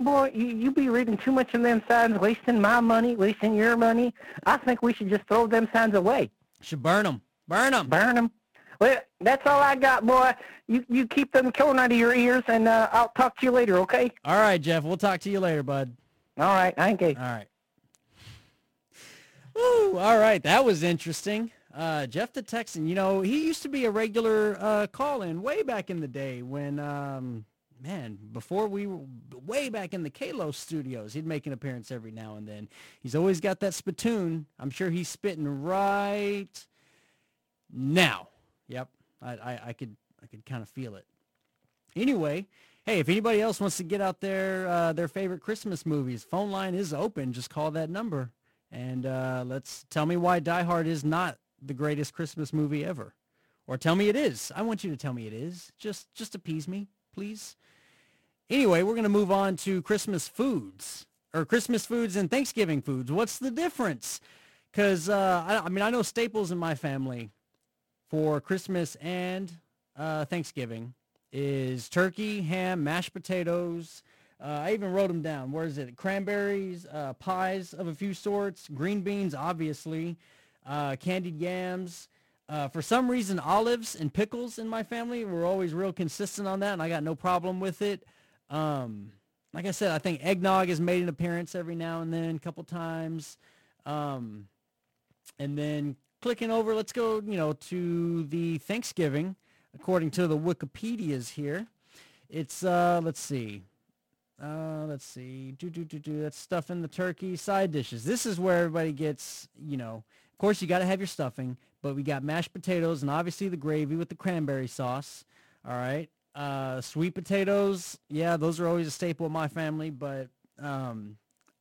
Boy, you, you be reading too much of them signs, wasting my money, wasting your money. I think we should just throw them signs away. Should burn them. Burn them. Burn them. Well, that's all I got, boy. You you keep them corn out of your ears, and uh, I'll talk to you later, okay? All right, Jeff. We'll talk to you later, bud. All right, thank you. All right. Woo, all right, that was interesting. Uh, Jeff the Texan, you know, he used to be a regular uh, call-in way back in the day when, um, man, before we were way back in the Kalos studios, he'd make an appearance every now and then. He's always got that spittoon. I'm sure he's spitting right now. Yep, I, I, I could, I could kind of feel it. Anyway, hey, if anybody else wants to get out there uh, their favorite Christmas movies, phone line is open. Just call that number and uh, let's tell me why Die Hard is not the greatest Christmas movie ever, or tell me it is. I want you to tell me it is. Just just appease me, please. Anyway, we're gonna move on to Christmas foods or Christmas foods and Thanksgiving foods. What's the difference? Because uh, I, I mean, I know staples in my family for Christmas and uh, Thanksgiving is turkey, ham, mashed potatoes. Uh, I even wrote them down. Where is it? Cranberries, uh, pies of a few sorts, green beans, obviously, uh, candied yams, Uh, for some reason, olives and pickles in my family were always real consistent on that, and I got no problem with it. Um, like I said, I think eggnog has made an appearance every now and then, a couple times. Um, and then clicking over, let's go, you know, to the Thanksgiving, according to the Wikipedias here. It's, uh, let's see. Uh, let's see. Do, do, do, do. That's stuffing the turkey, side dishes. This is where everybody gets, you know, of course you got to have your stuffing, but we got mashed potatoes and obviously the gravy with the cranberry sauce. All right. Uh, sweet potatoes. Yeah, those are always a staple of my family, but, um,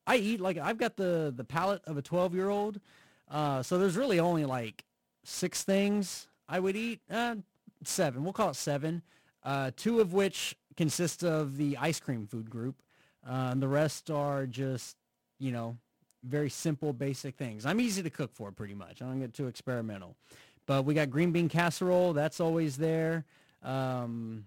I eat like I've got the the palate of a 12 year old. Uh, so there's really only like six things I would eat. Uh, seven. We'll call it seven. Uh, two of which consist of the ice cream food group. Uh, and the rest are just, you know, very simple, basic things. I'm easy to cook for pretty much. I don't get too experimental. But we got green bean casserole. That's always there. Um,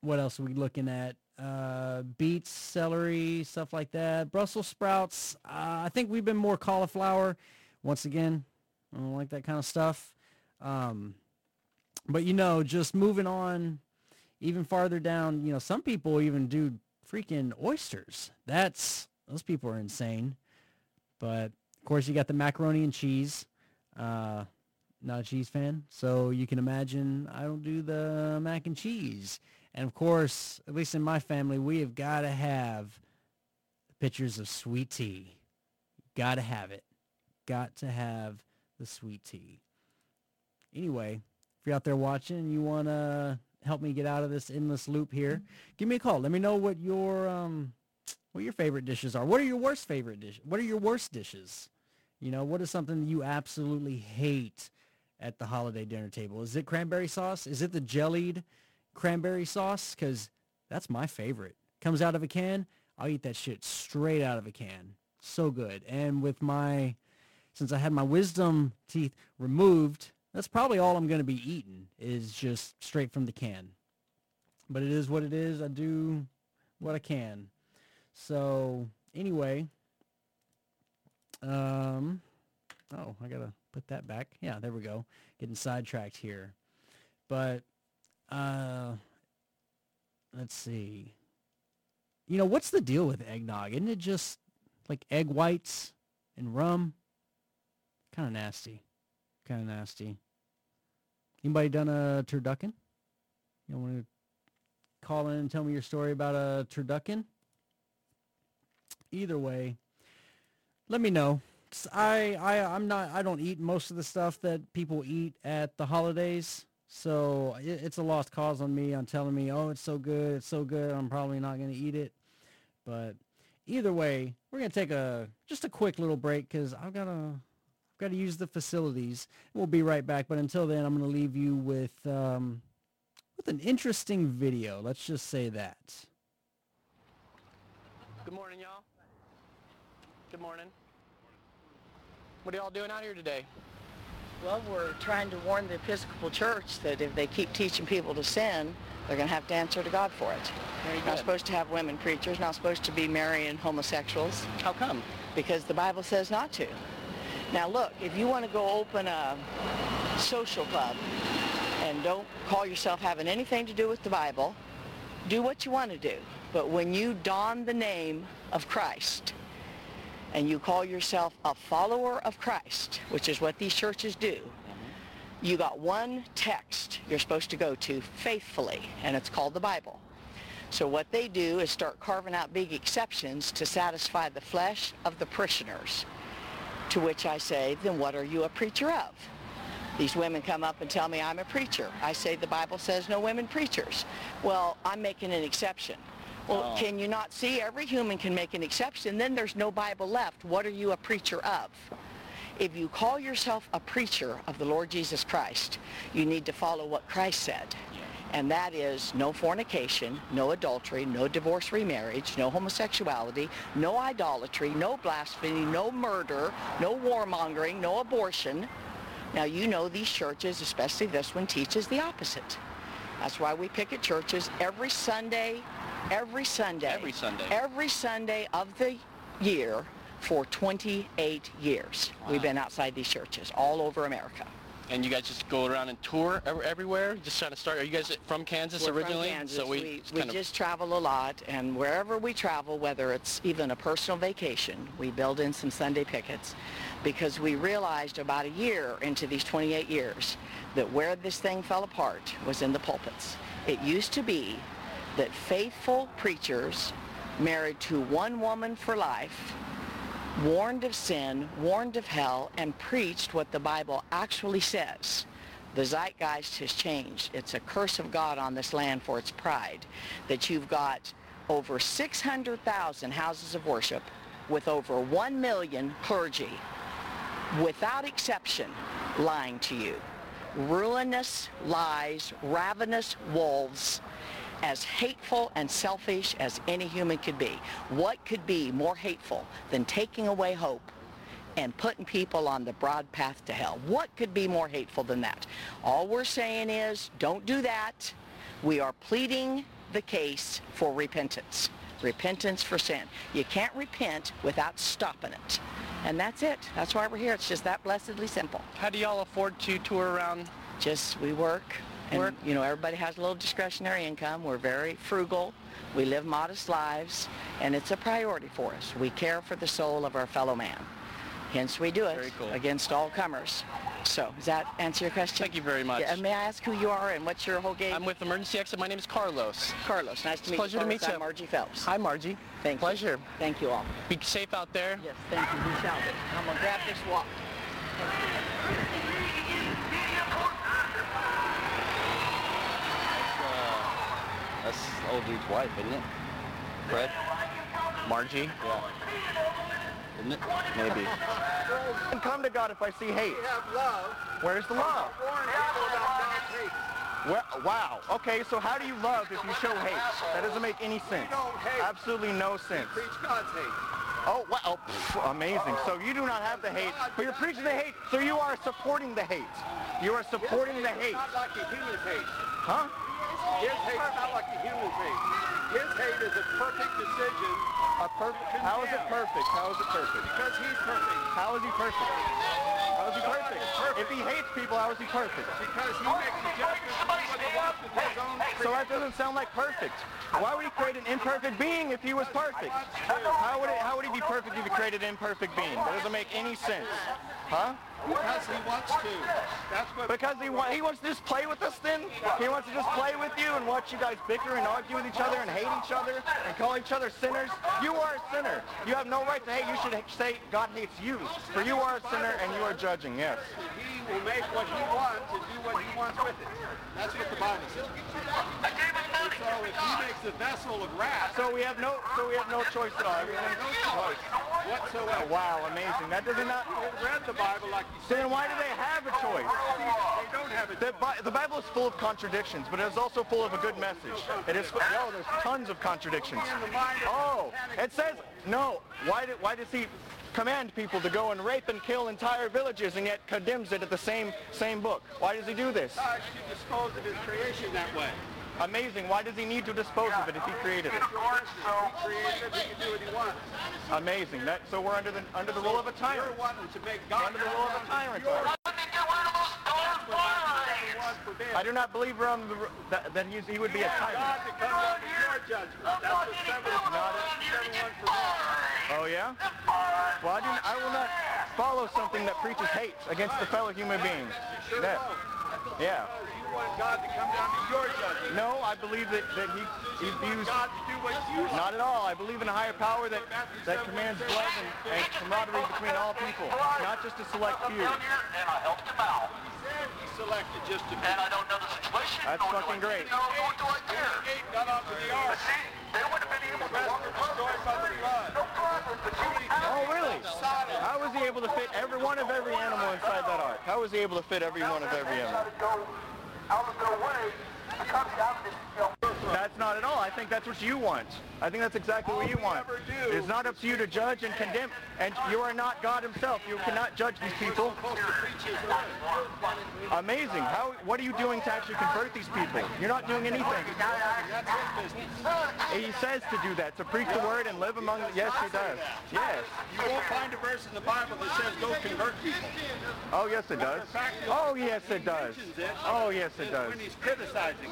what else are we looking at? Uh, beets, celery, stuff like that. Brussels sprouts. Uh, I think we've been more cauliflower. Once again, I don't like that kind of stuff. Um, but you know, just moving on even farther down, you know, some people even do freaking oysters. That's those people are insane. But of course, you got the macaroni and cheese. Uh, not a cheese fan, so you can imagine I don't do the mac and cheese. And of course, at least in my family, we have got to have pictures of sweet tea. Got to have it. Got to have the sweet tea. Anyway, if you're out there watching and you want to help me get out of this endless loop here, give me a call. Let me know what your um what your favorite dishes are. What are your worst favorite dishes? What are your worst dishes? You know, what is something you absolutely hate at the holiday dinner table? Is it cranberry sauce? Is it the jellied cranberry sauce? Because that's my favorite. Comes out of a can. I'll eat that shit straight out of a can. So good. And with my, since I had my wisdom teeth removed, that's probably all I'm going to be eating is just straight from the can. But it is what it is. I do what I can. So anyway, um, oh, I gotta put that back. Yeah, there we go. Getting sidetracked here, but uh, let's see. You know, what's the deal with eggnog? Isn't it just like egg whites and rum? Kind of nasty. Kind of nasty. Anybody done a turducken? You want to call in and tell me your story about a turducken? Either way, let me know. I, I, I'm not, I don't eat most of the stuff that people eat at the holidays. So it, it's a lost cause on me on telling me, oh, it's so good, it's so good. I'm probably not going to eat it. But either way, we're going to take a, just a quick little break because I've got I've got to use the facilities. We'll be right back. But until then, I'm going to leave you with, um, with an interesting video. Let's just say that. Good morning, y'all. Good morning. What are y'all doing out here today? Well, we're trying to warn the Episcopal Church that if they keep teaching people to sin, they're going to have to answer to God for it. Very Not supposed to have women preachers, not supposed to be marrying homosexuals, How come? because the Bible says not to. Now look, if you want to go open a social club and don't call yourself having anything to do with the Bible, do what you want to do. But when you don the name of Christ and you call yourself a follower of Christ, which is what these churches do, you got one text you're supposed to go to faithfully, and it's called the Bible. So what they do is start carving out big exceptions to satisfy the flesh of the parishioners. To which I say, then what are you a preacher of? These women come up and tell me I'm a preacher. I say the Bible says no women preachers. Well, I'm making an exception. Well, Oh. can you not see every human can make an exception? Then there's no Bible left. What are you a preacher of? If you call yourself a preacher of the Lord Jesus Christ, you need to follow what Christ said. And that is no fornication, no adultery, no divorce remarriage, no homosexuality, no idolatry, no blasphemy, no murder, no warmongering, no abortion. Now you know these churches, especially this one, teaches the opposite. That's why we picket churches every Sunday, every Sunday. Every Sunday. Every Sunday of the year for 28 years. We've been outside these churches all over America. And you guys just go around and tour ev- everywhere? Just trying to start. Are you guys from Kansas We're originally? From Kansas. So we, we, we kind of- just travel a lot, and wherever we travel, whether it's even a personal vacation, we build in some Sunday pickets because we realized about a year into these 28 years that where this thing fell apart was in the pulpits. It used to be that faithful preachers married to one woman for life warned of sin, warned of hell, and preached what the Bible actually says. The zeitgeist has changed. It's a curse of God on this land for its pride that you've got over 600,000 houses of worship with over 1 million clergy, without exception, lying to you. Ruinous lies, ravenous wolves, as hateful and selfish as any human could be. What could be more hateful than taking away hope and putting people on the broad path to hell? What could be more hateful than that? All we're saying is don't do that. We are pleading the case for repentance. Repentance for sin. You can't repent without stopping it. And that's it. That's why we're here. It's just that blessedly simple. How do y'all afford to tour around? Just we work. And, Work. you know, everybody has a little discretionary income. We're very frugal. We live modest lives, and it's a priority for us. We care for the soul of our fellow man. Hence, we do it cool. against all comers. So, does that answer your question? Thank you very much. Yeah, may I ask who you are and what's your whole game? I'm with Emergency Exit. My name is Carlos. Carlos. Nice to meet pleasure you. Pleasure to meet you. I'm Margie Phelps. Hi, Margie. Thank Pleasure. you. Thank you all. Be safe out there. Yes, thank you. We shall be. I'm going to grab this walk. That's old dude's wife, isn't it? Fred? Margie. Yeah. Isn't it? Maybe. can come to God if I see hate. Where's the love? Well, wow. Okay, so how do you love if you show hate? That doesn't make any sense. Absolutely no sense. Preach God's hate. Oh, wow. Oh, Pff, amazing. So you do not have the hate, but you're preaching the hate, so you are supporting the hate. You are supporting the hate. Not like the human's hate. Huh? His hate is not like the human's hate. His hate is a perfect decision A perfect. How is it perfect? How is it perfect? because he's perfect. How is he perfect? How is he perfect? If he hates people, how is he perfect? Because he makes the judgment what he wants with his own So that doesn't sound like perfect. Why would he create an imperfect being if he was perfect? How would it, how would he be perfect if he created an imperfect being? That doesn't make any sense. Huh? Because he wants to. That's what Because he, wa- he wants to just play with us then? He wants to just play with you and watch you guys bicker and argue with each other and hate each other and call each other sinners? You are a sinner. You have no right to hate. You should say God hates you. For you are a sinner and you are judging, yes. he will make what he wants and do what he wants with it. That's what the Bible says. And so if he makes a vessel of wrath, So we have no so we have no choice at all. we have no choice whatsoever. Wow, amazing. That doesn't not read the Bible like you so said. Then why do they have a choice? They don't have a The, choice. The Bible is full of contradictions, but it is also full of a good message. It is. No, oh, there's tons of contradictions. Oh, it says no. Why did? Why does he command people to go and rape and kill entire villages, and yet condemns it at the same same book? Why does he do this? God should dispose of his creation that way. Amazing. Why does he need to dispose of it if he created it? He created it, he can do what he wants. Amazing. That so we're under the under the rule of a You're tyrant. wanting to make God Under the rule of a tyrant. I do not believe we're under the, that, that he's, he would be a God tyrant. to come down your judgment. That's what seven, seven one forbids. Oh yeah? Well, I, do, I will not follow something that preaches hate against the fellow human being. Sure yeah. You want God to come down to your judgment. No, I believe that, that he, he views, God to do what you want. not at all. I believe in a higher power that, that commands blood and, and camaraderie between all people, not just a select few. And I He said he selected just a few. And I don't know the situation. That's fucking great. The gate got onto the ark. They would have been able to walk destroyed by the flood. Oh, really? How was he able to fit every one of every animal inside that ark? How was he able to fit every one of every animal? Out of their way to come down hill. That's not at all. I think that's what you want. I think that's exactly what you want. It's not up to you to judge and condemn. And you are not God himself. You cannot judge these people. Amazing. How? What are you doing to actually convert these people? You're not doing anything. He says to do that, to preach the word and live among. Yes, he does. Yes. You won't find a verse in the Bible that says go convert people. Oh, yes, it does. Oh, yes, it does. Oh, yes, it does. When he's criticizing.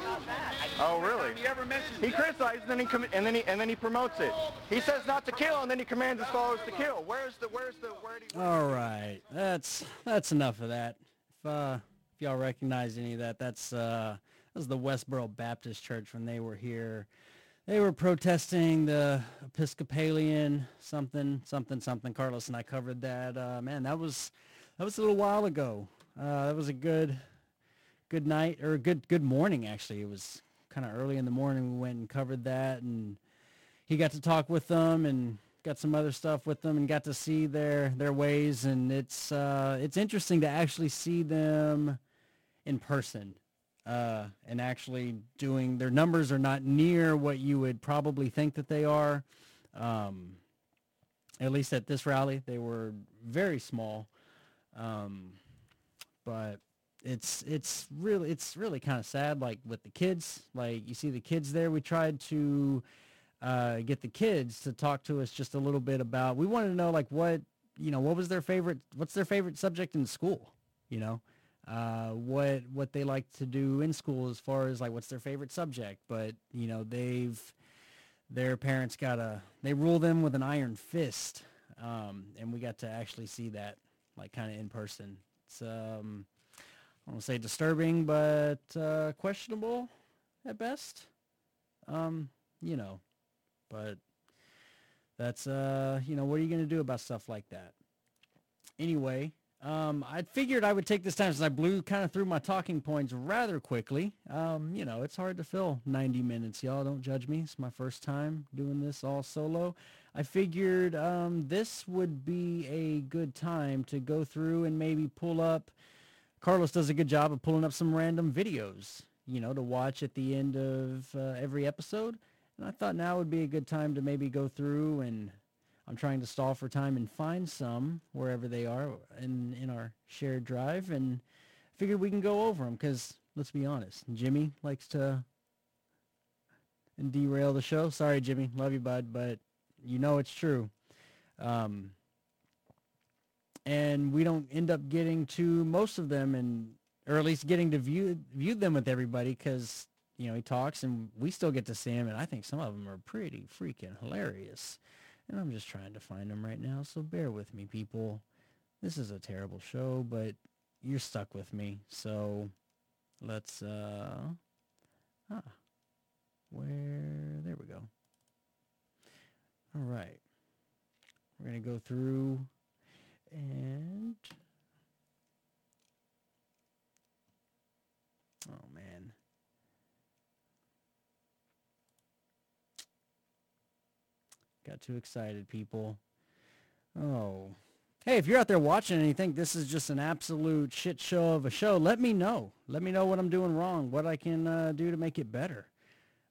Oh, really? He ever mentions He criticizes, and then he com- and then he and then he promotes it. He says not to kill, and then he commands his followers to kill. Where's the where's the where do you, All right, that's that's enough of that. If uh, if y'all recognize any of that, that's uh, that was the Westboro Baptist Church when they were here. They were protesting the Episcopalian something something something. Carlos and I covered that. Uh, man, that was that was a little while ago. Uh, that was a good good night or a good good morning actually. It was kind of early in the morning. We went and covered that, and he got to talk with them and got some other stuff with them and got to see their their ways. And it's uh, it's interesting to actually see them in person uh, and actually doing their numbers are not near what you would probably think that they are. Um, at least at this rally, they were very small. Um, but it's it's really it's really kind of sad like with the kids. Like you see the kids there. We tried to uh, get the kids to talk to us just a little bit about we wanted to know like what you know what was their favorite what's their favorite subject in school you know? Uh, what what they like to do in school as far as like what's their favorite subject. But you know they've their parents got a they rule them with an iron fist um, and we got to actually see that like kind of in person. It's um I don't say disturbing, but uh, questionable at best. Um, you know, but that's uh, you know, what are you gonna do about stuff like that? Anyway, um, I figured I would take this time since I blew kind of through my talking points rather quickly. Um, you know, it's hard to fill 90 minutes, y'all. Don't judge me. It's my first time doing this all solo. I figured um, this would be a good time to go through and maybe pull up Carlos does a good job of pulling up some random videos, you know, to watch at the end of uh, every episode. And I thought now would be a good time to maybe go through and I'm trying to stall for time and find some wherever they are in in our shared drive and figured we can go over them because let's be honest, Jimmy likes to derail the show. Sorry, Jimmy, love you, bud, but you know it's true. Um, and we don't end up getting to most of them and or at least getting to view view them with everybody because you know he talks and we still get to see him and i think some of them are pretty freaking hilarious. And i'm just trying to find them right now so bear with me people. This is a terrible show but you're stuck with me so let's uh ah where there we go. All right. We're to go through and oh man. Got too excited, people. Oh. Hey, if you're out there watching and you think this is just an absolute shit show of a show, let me know. Let me know what I'm doing wrong, what I can uh, do to make it better.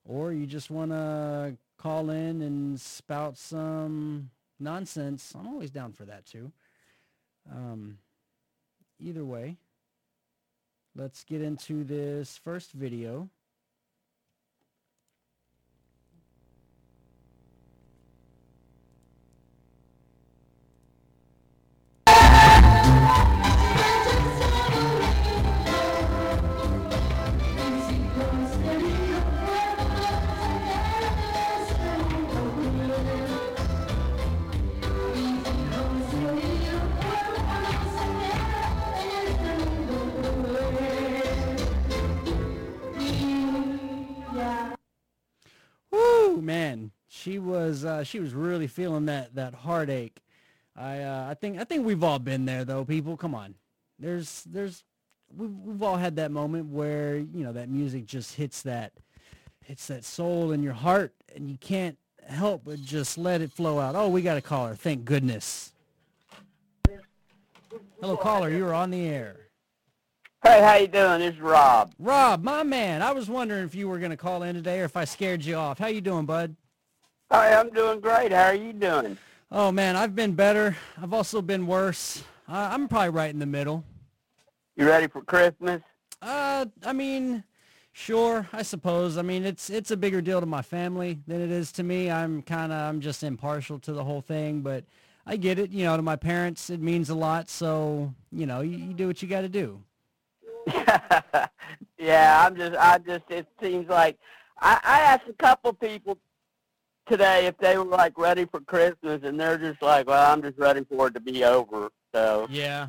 Or you just want to call in and spout some nonsense. I'm always down for that too. Um, either way, let's get into this first video. Was uh, she was really feeling that that heartache. I uh, I think I think we've all been there though, people. Come on, there's there's we've we've all had that moment where you know that music just hits that hits that soul in your heart, and you can't help but just let it flow out. Oh, we got a caller. Thank goodness. Hello, caller. You are on the air. Hey, how you doing? It's Rob. Rob, my man, I was wondering if you were going to call in today or if I scared you off. How you doing, bud? Hi, I'm doing great. How are you doing? Oh, man, I've been better. I've also been worse. Uh, I'm probably right in the middle. You ready for Christmas? Uh, I mean, sure, I suppose. I mean, it's it's a bigger deal to my family than it is to me. I'm kind of I'm just impartial to the whole thing, but I get it. You know, to my parents, it means a lot. So, you know, you, you do what you got to do. yeah, I'm just, I just, it seems like, I, I asked a couple people today if they were like ready for Christmas, and they're just like, well, I'm just ready for it to be over. So yeah.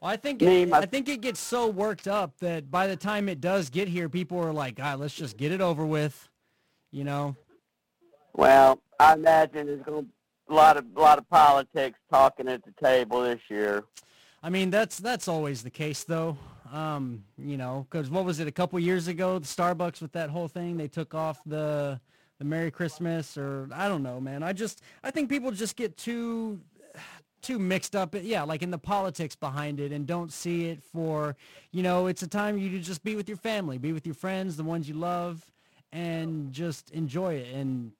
Well, I think Me, it, my- I think it gets so worked up that by the time it does get here, people are like, "God, let's just get it over with," you know. Well, I imagine there's going to a lot of a lot of politics talking at the table this year. I mean, that's that's always the case, though. Um, you know, because what was it a couple years ago? The Starbucks with that whole thing, they took off the the Merry Christmas, or I don't know, man. I just I think people just get too too mixed up yeah like in the politics behind it and don't see it for you know it's a time you to just be with your family be with your friends the ones you love and just enjoy it and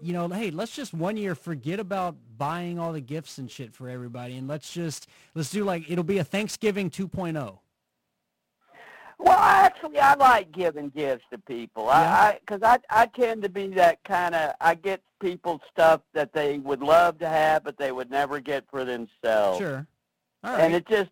you know hey let's just one year forget about buying all the gifts and shit for everybody and let's just let's do like it'll be a thanksgiving oh. 2.0 Well, actually, I like giving gifts to people. Yeah? I because I, I tend to be that kind of. I get people stuff that they would love to have, but they would never get for themselves. sure all And it just,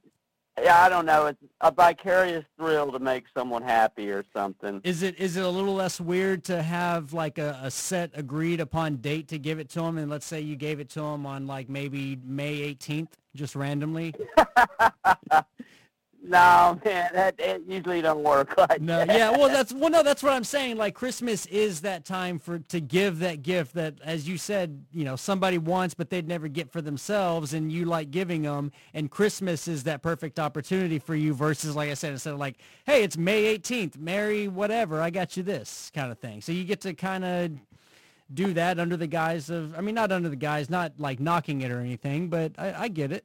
yeah, I don't know. It's a vicarious thrill to make someone happy or something. is it is it a little less weird to have like a, a set agreed upon date to give it to them and let's say you gave it to them on like maybe may 18th just randomly No, man, that it usually don't work like No, that. yeah, well, that's well, no, that's what I'm saying. Like Christmas is that time for to give that gift that, as you said, you know, somebody wants but they'd never get for themselves, and you like giving them. And Christmas is that perfect opportunity for you. Versus, like I said, instead of like, hey, it's May 18th, Merry whatever, I got you this kind of thing. So you get to kind of do that under the guise of, I mean, not under the guise, not like knocking it or anything, but I, I get it.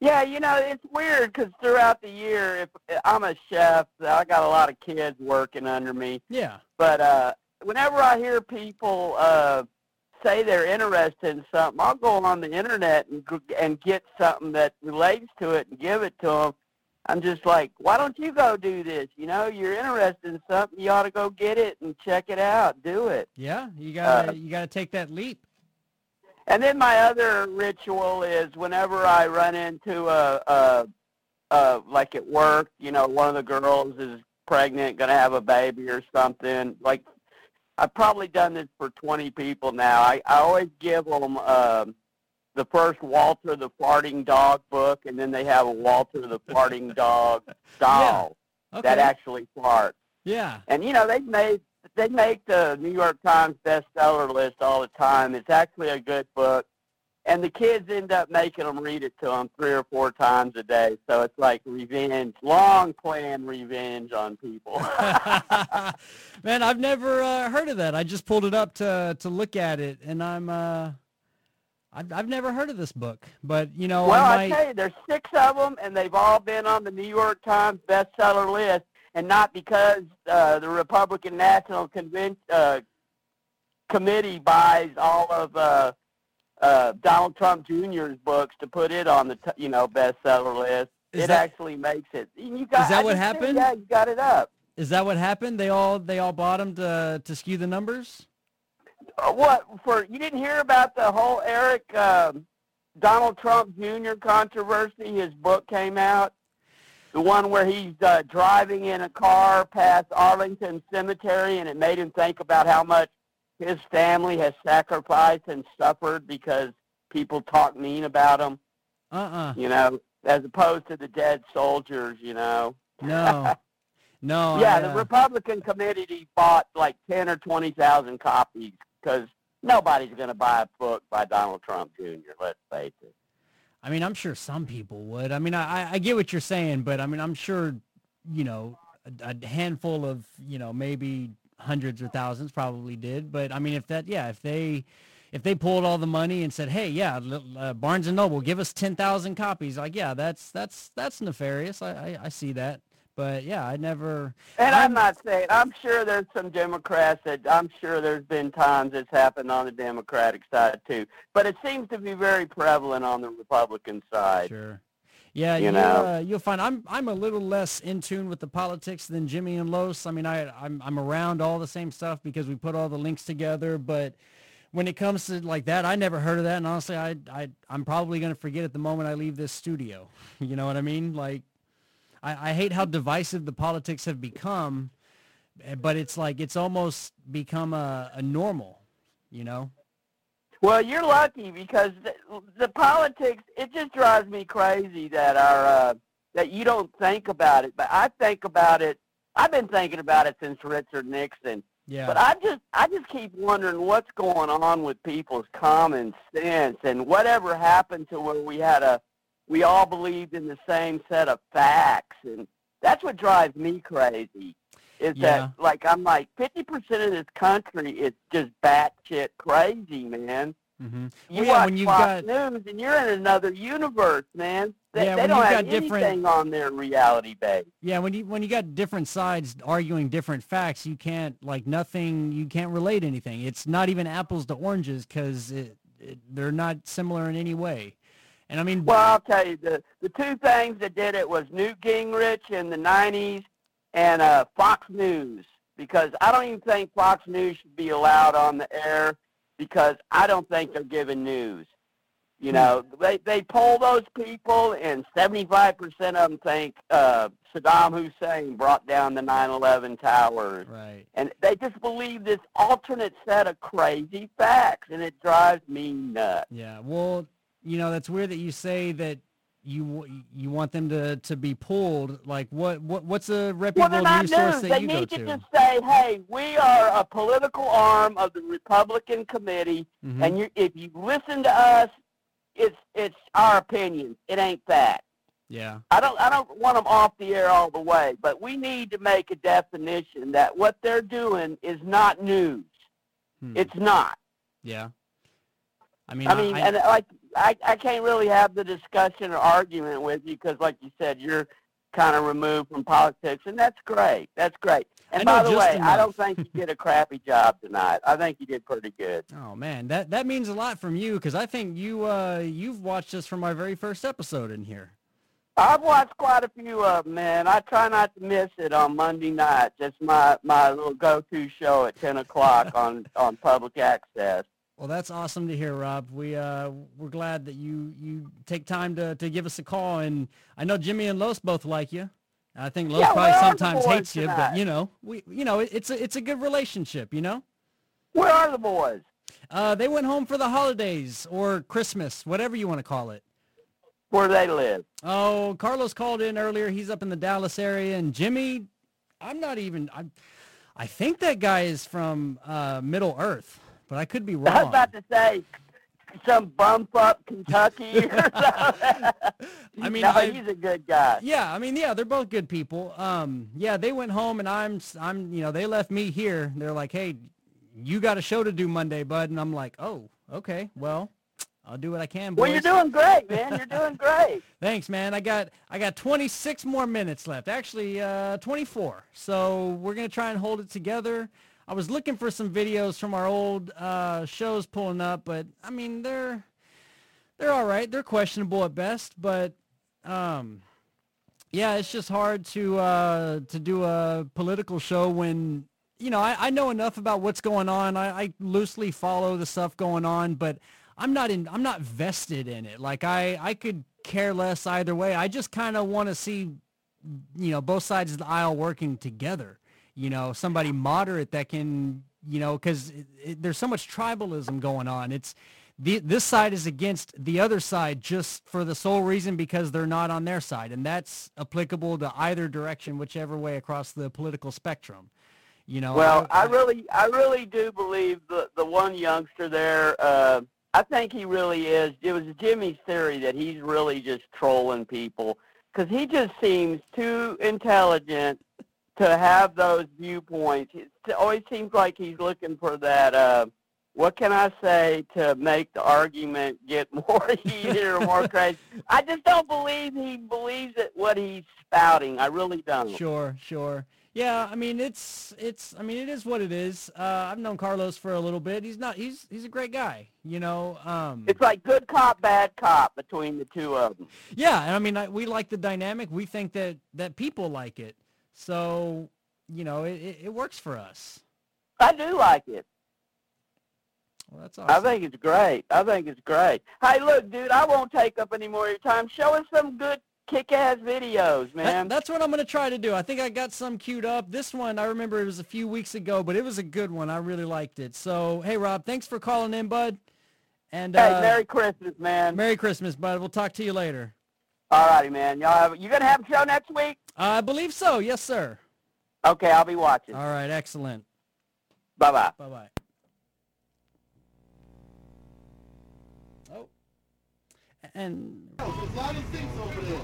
Yeah, you know, it's weird because throughout the year, if I'm a chef, I got a lot of kids working under me. Yeah. But uh, whenever I hear people uh, say they're interested in something, I'll go on the internet and and get something that relates to it and give it to them. I'm just like, why don't you go do this? You know, you're interested in something, you ought to go get it and check it out, do it. Yeah, you gotta Uh, you gotta take that leap. And then my other ritual is whenever I run into a, a, a like at work, you know, one of the girls is pregnant, going to have a baby or something. Like I've probably done this for 20 people now. I, I always give them um, the first Walter the farting dog book, and then they have a Walter the farting dog doll Okay. that actually farts. yeah. And you know, they've made they make the New York Times bestseller list all the time. It's actually a good book, and the kids end up making them read it to them three or four times a day. So it's like revenge, long planned revenge on people. Man, I've never uh, heard of that. I just pulled it up to to look at it, and I'm uh, I've, I've never heard of this book. But you know, well, I I tell you, there's six of them, and they've all been on the New York Times bestseller list, and not because uh, the Republican National Convention uh, Committee buys all of uh, uh, Donald Trump Jr.'s books to put it on the t- you know bestseller list. Is it that- actually makes it. You got, Is that I what said, happened? Yeah, you got it up. Is that what happened? They all they all bought them to to skew the numbers. Uh, what for? You didn't hear about the whole Eric um, Donald Trump Jr. controversy? His book came out. The one where he's uh, driving in a car past Arlington Cemetery, and it made him think about how much his family has sacrificed and suffered because people talk mean about him. Uh uh You know, as opposed to the dead soldiers. You know. No. No. yeah, I, the uh, Republican committee bought like ten or twenty thousand copies because nobody's going to buy a book by Donald Trump Jr. Let's face it. I mean, I'm sure some people would. I mean, I I- get what you're saying, but I mean, I'm sure, you know, a, a handful of you know maybe hundreds or thousands probably did. But I mean, if that yeah, if they if they pulled all the money and said, "Hey, yeah, uh, Barnes and Noble, give us ten thousand copies," like, yeah, that's that's that's nefarious. I, I, I see that, but yeah, I never. And I'm, I'm not saying I'm sure there's some Democrats that I'm sure there's been times it's happened on the Democratic side too, but it seems to be very prevalent on the Republican side. Sure. Yeah, you, you know, uh, you'll find I'm I'm a little less in tune with the politics than Jimmy and Los. I mean, I I'm I'm around all the same stuff because we put all the links together, but when it comes to like that, I never heard of that, and honestly, I I I'm probably gonna forget it the moment I leave this studio. You know what I mean? Like, I I hate how divisive the politics have become, eh, but it's like it's almost become a a normal. You know. Well, you're lucky because the, the politics it just drives me crazy that our uh, that you don't think about it, but I think about it. I've been thinking about it since Richard Nixon yeah. But I just I just keep wondering what's going on with people's common sense and whatever happened to where we had a we all believed in the same set of facts and that's what drives me crazy. Is yeah. that like I'm like fifty percent of this country is just batshit crazy, man. Mm-hmm. You well, yeah, watch when you've Fox got News and you're in another universe, man. They, Yeah, they don't have got different- anything on their reality base. yeah when you when you got different sides arguing different facts, you can't like nothing. You can't relate anything. It's not even apples to oranges because it, it, they're not similar in any way. And I mean, Well, I'll tell you, the, the two things that did it was Newt Gingrich in the 90s and uh, Fox News, because I don't even think Fox News should be allowed on the air because I don't think they're giving news. You know, they, they poll those people, and 75% of them think uh, Saddam Hussein brought down the 9/11 towers, right. and they just believe this alternate set of crazy facts, and it drives me nuts. Yeah, well, you know, that's weird that you say that you you want them to, to be pulled. Like, what, what what's a Well, reputable they're not news source news. that They you go need to to? just say, "Hey, we are a political arm of the Republican committee, Mhm. and you, if you listen to us, it's it's our opinion. It ain't that." yeah, I don't I don't want them off the air all the way, but we need to make a definition that what they're doing is not news. Hmm. It's not. yeah. I mean, I mean, I, and like I I can't really have the discussion or argument with you because, like you said, you're kind of removed from politics, and that's great. That's great. And by the just way, I don't think you did a crappy job tonight. I think you did pretty good. Oh man, that that means a lot from you because I think you uh you've watched us from our very first episode in here. I've watched quite a few of them, man. I try not to miss it on Monday nights. It's my my little go-to show at ten o'clock on on public access. Well, that's awesome to hear, Rob. We uh we're glad that you you take time to to give us a call, and I know Jimmy and Los both like you. I think Los Yeah, probably where are the sometimes hates you, but you know we you know it, it's a it's a good relationship, you know. Where are the boys? Uh, they went home for the holidays or Christmas, whatever you want to call it. Where do they live? Oh, Carlos called in earlier. He's up in the Dallas area, and Jimmy, I'm not even. I, I think that guy is from uh, Middle Earth, but I could be wrong. I was about to say some bump up Kentucky or something. I mean, no, I- he's a good guy. Yeah, I mean, yeah, they're both good people. Um, yeah, they went home, and I'm, I'm, you know, they left me here. They're like, hey, you got a show to do Monday, bud, and I'm like, oh, okay, well, I'll do what I can. Boys. Well, you're doing great, man. You're doing great. Thanks, man. I got I got 26 more minutes left. Actually, uh, 24. So we're gonna try and hold it together. I was looking for some videos from our old uh, shows pulling up, but I mean they're they're all right. They're questionable at best, but um, yeah, it's just hard to uh, to do a political show when you know I, I know enough about what's going on. I, I loosely follow the stuff going on, but I'm not in. I'm not vested in it. Like I I could care less either way. I just kind of want to see you know both sides of the aisle working together. You know, somebody moderate that can you know because there's so much tribalism going on. It's the, this side is against the other side just for the sole reason because they're not on their side, and that's applicable to either direction, whichever way across the political spectrum. You know, Well, I really, I really do believe the the one youngster there. Uh, I think he really is. It was Jimmy's theory that he's really just trolling people because he just seems too intelligent to have those viewpoints. It always seems like he's looking for that uh, what can I say to make the argument get more heated or more crazy? I just don't believe he believes it what he's spouting. I really don't. Sure, sure. Yeah, I mean it's it's I mean it is what it is. Uh, I've known Carlos for a little bit. He's not he's he's a great guy. You know. Um, It's like good cop, bad cop between the two of them. yeah, and I mean I, we like the dynamic. We think that that people like it. So you know it, it, it works for us. I do like it. Well, that's awesome. I think it's great. I think it's great. Hey, look, dude, I won't take up any more of your time. Show us some good kick-ass videos, That- man. that's what I'm going to try to do. I think I got some queued up. This one, I remember it was a few weeks ago, but it was a good one. I really liked it. So, hey, Rob, thanks for calling in, bud. And hey, uh, Merry Christmas, man. Merry Christmas, bud. We'll talk to you later. All righty, man. Y'all have, you gonna have a show next week? I believe so. Yes, sir. Okay, I'll be watching. All right, excellent. Bye bye. Bye bye. And There's a lot of things over there.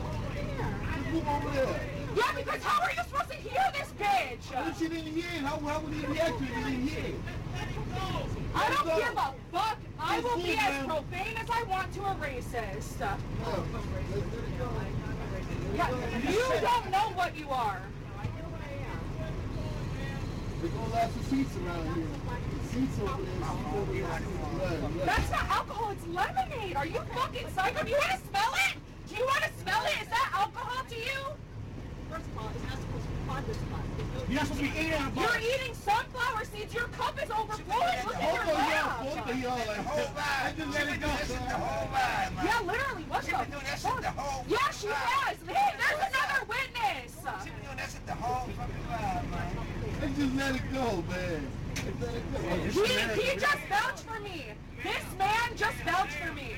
Just move over there. Yeah, because how are you supposed to hear this bitch? What if she didn't hear it? How, how would he react to if he didn't hear it? I don't Let's give a fuck. I will be as profane as I want to a racist. Oh, Yeah, you don't know what you are. There's no lots of seats around here. Seats over there, seats over there. Right, right. That's not alcohol, it's lemonade. Are you fucking psycho? Do you want to smell it? Do you want to smell it? Is that alcohol to you? First of all, it's not supposed to be pot this pot. You're not supposed to be eating on a You're eating sunflower seeds. Your cup is overflowing. Look at your yeah, lap. both of y'all like, I just let it go, son. Yeah, literally. What the fuck? Yeah, she has. Hey, there's another witness. Let's just let it go, man. Let's let it go. He, he just vouched for me. This man just vouched for me.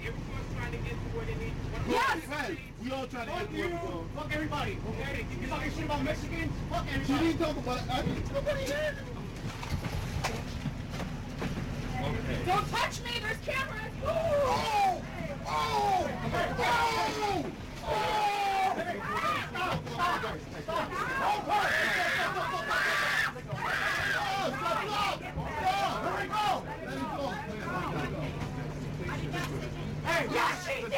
Everyone's trying to get to where they need. Yes. Right. We all trying to get to where we're going. Fuck everybody, okay? You talking shit about Mexicans? Fuck She everybody. didn't talk about I didn't nobody heard it. Don't touch me. There's cameras. Oh! Oh! Oh! Yes, she did.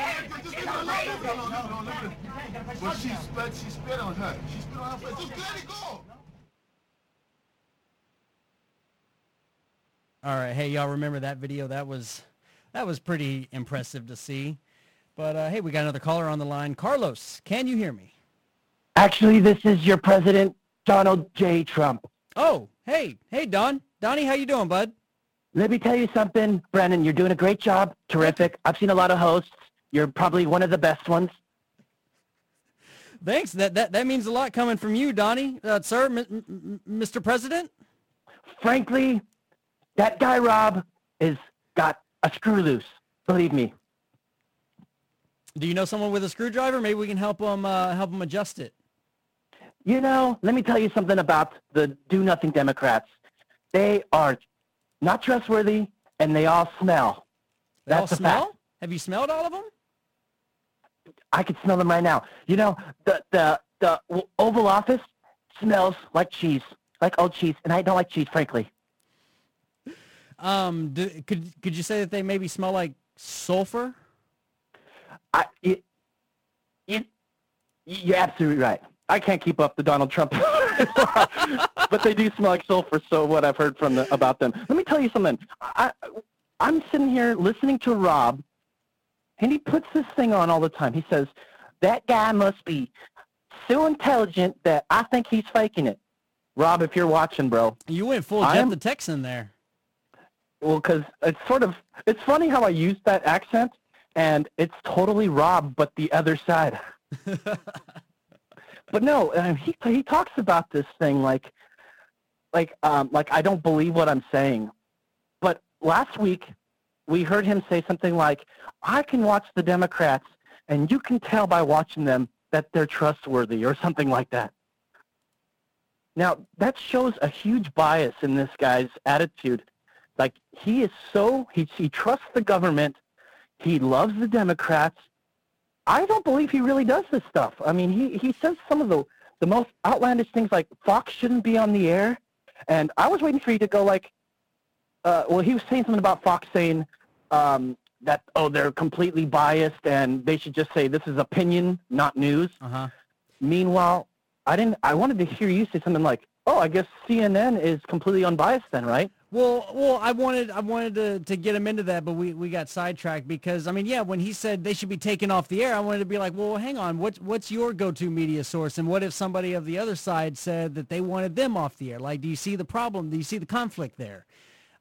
She's a racist. But she spit, she spit on her. She spit on her. Just let it go. all right, hey, y'all remember that video? That was that was pretty impressive to see. But uh, hey, we got another caller on the line. Carlos, can you hear me? Actually, this is your president, Donald J. Trump. Oh, hey, hey, Don, Donnie, how you doing, bud? Let me tell you something, Brennan. You're doing a great job. Terrific. I've seen a lot of hosts. You're probably one of the best ones. Thanks. That that that means a lot coming from you, Donnie, uh, sir, M- M- M- Mr. President. Frankly, that guy Rob is got a screw loose. Believe me. Do you know someone with a screwdriver? Maybe we can help them uh, help him adjust it. You know, let me tell you something about the do-nothing Democrats. They are not trustworthy, and they all smell. They all That's a smell? fact. Have you smelled all of them? I could smell them right now. You know, the the the Oval Office smells like cheese, like old cheese, and I don't like cheese, frankly. Um, do, could could you say that they maybe smell like sulfur? I it, it, you're absolutely right. I can't keep up the Donald Trump, but they do smell like sulfur. So what I've heard from the, about them. Let me tell you something. I I'm sitting here listening to Rob, and he puts this thing on all the time. He says that guy must be so intelligent that I think he's faking it. Rob, if you're watching, bro. You went full Jeff the Texan there. Well, because it's sort of it's funny how I use that accent, and it's totally Rob, but the other side. but no, uh, he he talks about this thing like like um like I don't believe what I'm saying. But last week we heard him say something like, "I can watch the Democrats, and you can tell by watching them that they're trustworthy," or something like that. Now that shows a huge bias in this guy's attitude. Like he is so he he trusts the government, he loves the Democrats. I don't believe he really does this stuff. I mean, he he says some of the the most outlandish things like Fox shouldn't be on the air, and I was waiting for you to go like, uh, well, he was saying something about Fox saying um, that oh they're completely biased and they should just say this is opinion, not news. Uh-huh. Meanwhile, I didn't. I wanted to hear you say something like, "Oh, I guess CNN is completely unbiased then, right?" Well, well, I wanted I wanted to, to get him into that, but we, we got sidetracked because I mean, yeah, when he said they should be taken off the air, I wanted to be like, well, hang on, what's what's your go-to media source, and what if somebody of the other side said that they wanted them off the air? Like, do you see the problem? Do you see the conflict there?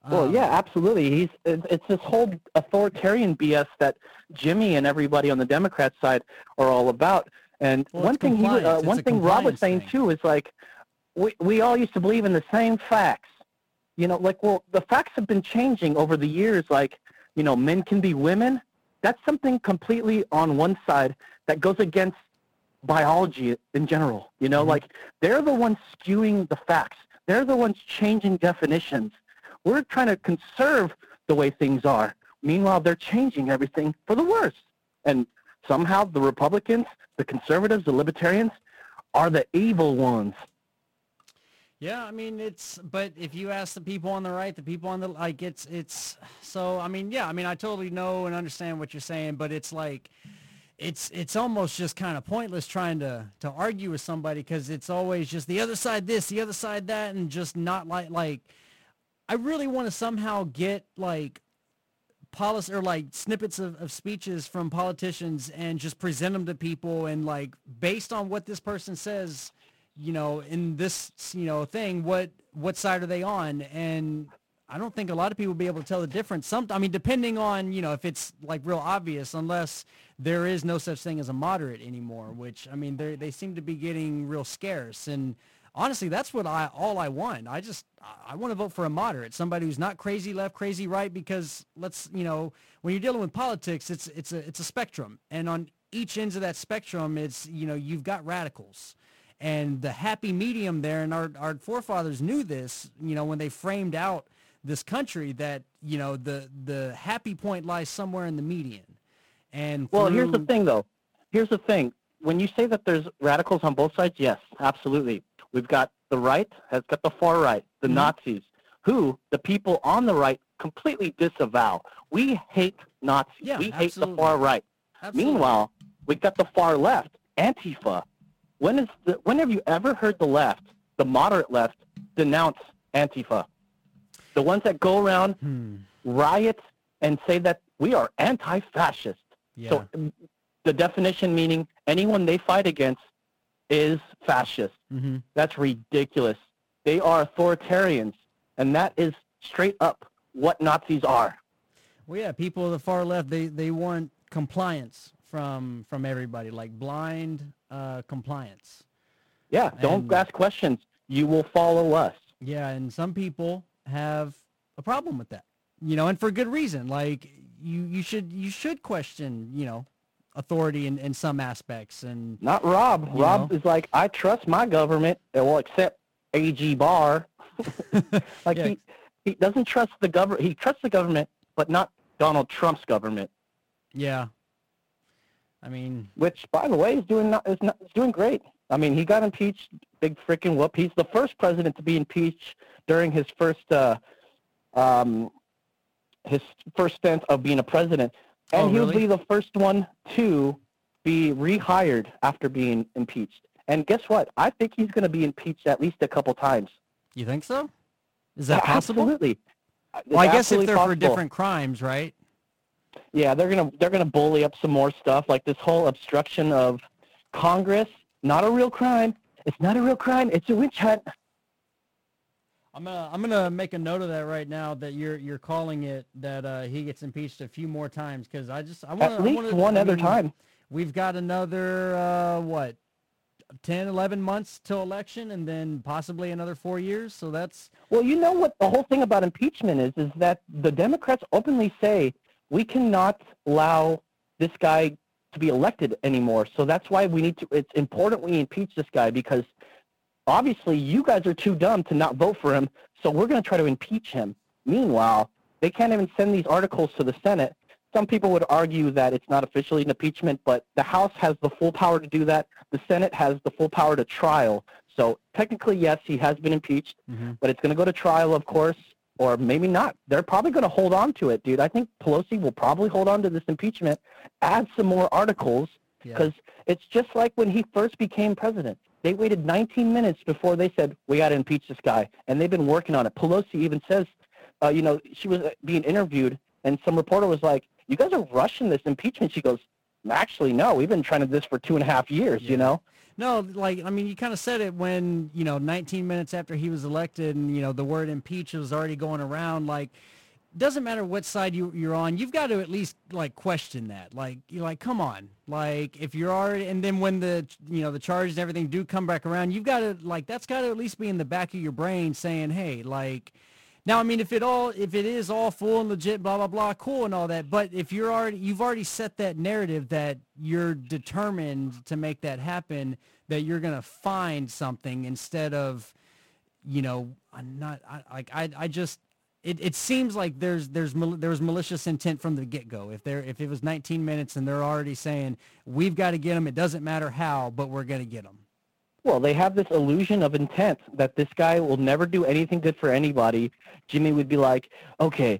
Well, Um, yeah, absolutely. He's it's, it's this whole authoritarian BS that Jimmy and everybody on the Democrat side are all about. And Well, one thing he uh, one thing Rob was saying thing. too is like we we all used to believe in the same facts. You know, like well, the facts have been changing over the years. Like you know, men can be women. That's something completely on one side that goes against biology in general. You know, mm-hmm. like they're the ones skewing the facts. They're the ones changing definitions. We're trying to conserve the way things are. Meanwhile, they're changing everything for the worse. And somehow the Republicans, the conservatives, the libertarians are the evil ones. Yeah, I mean it's but if you ask the people on the right, the people on the like it's it's so I mean, yeah, I mean I totally know and understand what you're saying, but it's like it's it's almost just kind of pointless trying to to argue with somebody cuz it's always just the other side this, the other side that and just not like like I really want to somehow get like policy or like snippets of, of speeches from politicians and just present them to people and like based on what this person says you know in this you know thing what what side are they on? And i don't think a lot of people will be able to tell the difference. Some i mean depending on you know if it's like real obvious unless there is no such thing as a moderate anymore which i mean they they seem to be getting real scarce. And honestly that's what i all i want. I just i want to vote for a moderate somebody who's not crazy left crazy right because let's you know when you're dealing with politics it's it's a it's a spectrum. And on each ends of that spectrum it's you know you've got radicals and the happy medium there and our, our forefathers knew this you know when they framed out this country that you know the the happy point lies somewhere in the median and Well, here's the thing, though. Here's the thing. When you say that there's radicals on both sides, yes, absolutely. We've got the right has got the far right, the Mhm. Nazis, who the people on the right completely disavow. We hate Nazis. Yeah, we hate the far right. Absolutely. Meanwhile, we've got the far left, Antifa. When is the, when have you ever heard the left, the moderate left, denounce Antifa? The ones that go around Hmm. riot and say that we are anti-fascist. yeah So mm, the definition meaning anyone they fight against is fascist. hmm That's ridiculous. They are authoritarians, and that is straight up what Nazis are. well yeah people of the far left they they want compliance from from everybody like blind uh compliance Yeah, don't And- ask questions. You will follow us. Yeah, and some people have a problem with that. You know, and for good reason. Like you you should you should question, you know, authority in, in some aspects and Not Rob. Rob know? is like, I trust my government. Well, except AG Barr. like Yeah. he, he doesn't trust the government. He trusts the government, but not Donald Trump's government. yeah. I mean, which by the way is doing not, is not is doing great. I mean, he got impeached, big freaking whoop. He's the first president to be impeached during his first uh, um, his first stint of being a president, and Oh, he'll really? be the first one to be rehired after being impeached. And guess what? I think he's going to be impeached at least a couple times. you think so? Is that possible? Absolutely. It's Well, I guess if they're for different crimes, right? Yeah, they're gonna they're gonna bully up some more stuff like this whole obstruction of Congress. Not a real crime. It's not a real crime. It's a witch hunt. I'm gonna I'm gonna make a note of that right now that you're you're calling it that uh, he gets impeached a few more times because I just I want At least one other time. We've got another uh, what 10, 11 months till election, and then possibly another four years. So that's Well, you know what the whole thing about impeachment is is that the Democrats openly say we cannot allow this guy to be elected anymore. So that's why we need to it's important we impeach this guy because obviously you guys are too dumb to not vote for him. So we're going to try to impeach him. Meanwhile, they can't even send these articles to the Senate. Some people would argue that it's not officially an impeachment, but the House has the full power to do that. The Senate has the full power to trial. So technically, yes, he has been impeached, mm-hmm. but it's going to go to trial, of course. Or maybe not. They're probably going to hold on to it, dude. I think Pelosi will probably hold on to this impeachment, add some more articles, because it's just like when he first became president. They waited 19 minutes before they said, we got to impeach this guy. And they've been working on it. Pelosi even says, uh, you know, she was being interviewed, and some reporter was like, you guys are rushing this impeachment. She goes, actually, no, we've been trying to do this for two and a half years, you know? No, like I mean, you kind of said it when you know 19 minutes after he was elected, and you know the word impeach was already going around. Like, doesn't matter what side you, you're on, you've got to at least like question that. Like, you're like, come on, like if you're already, and then when the you know the charges and everything do come back around, you've got to like that's got to at least be in the back of your brain saying, hey, like. Now, I mean, if it all, if it is all full and legit, blah blah blah, cool and all that. But if you're already, you've already set that narrative that you're determined to make that happen, that you're gonna find something instead of, you know, I'm not I, like I, I just, it, it seems like there's there's there was malicious intent from the get go. If there if it was 19 minutes and they're already saying we've got to get them, it doesn't matter how, but we're gonna get them. Well, they have this illusion of intent that this guy will never do anything good for anybody. Jimmy would be like, okay,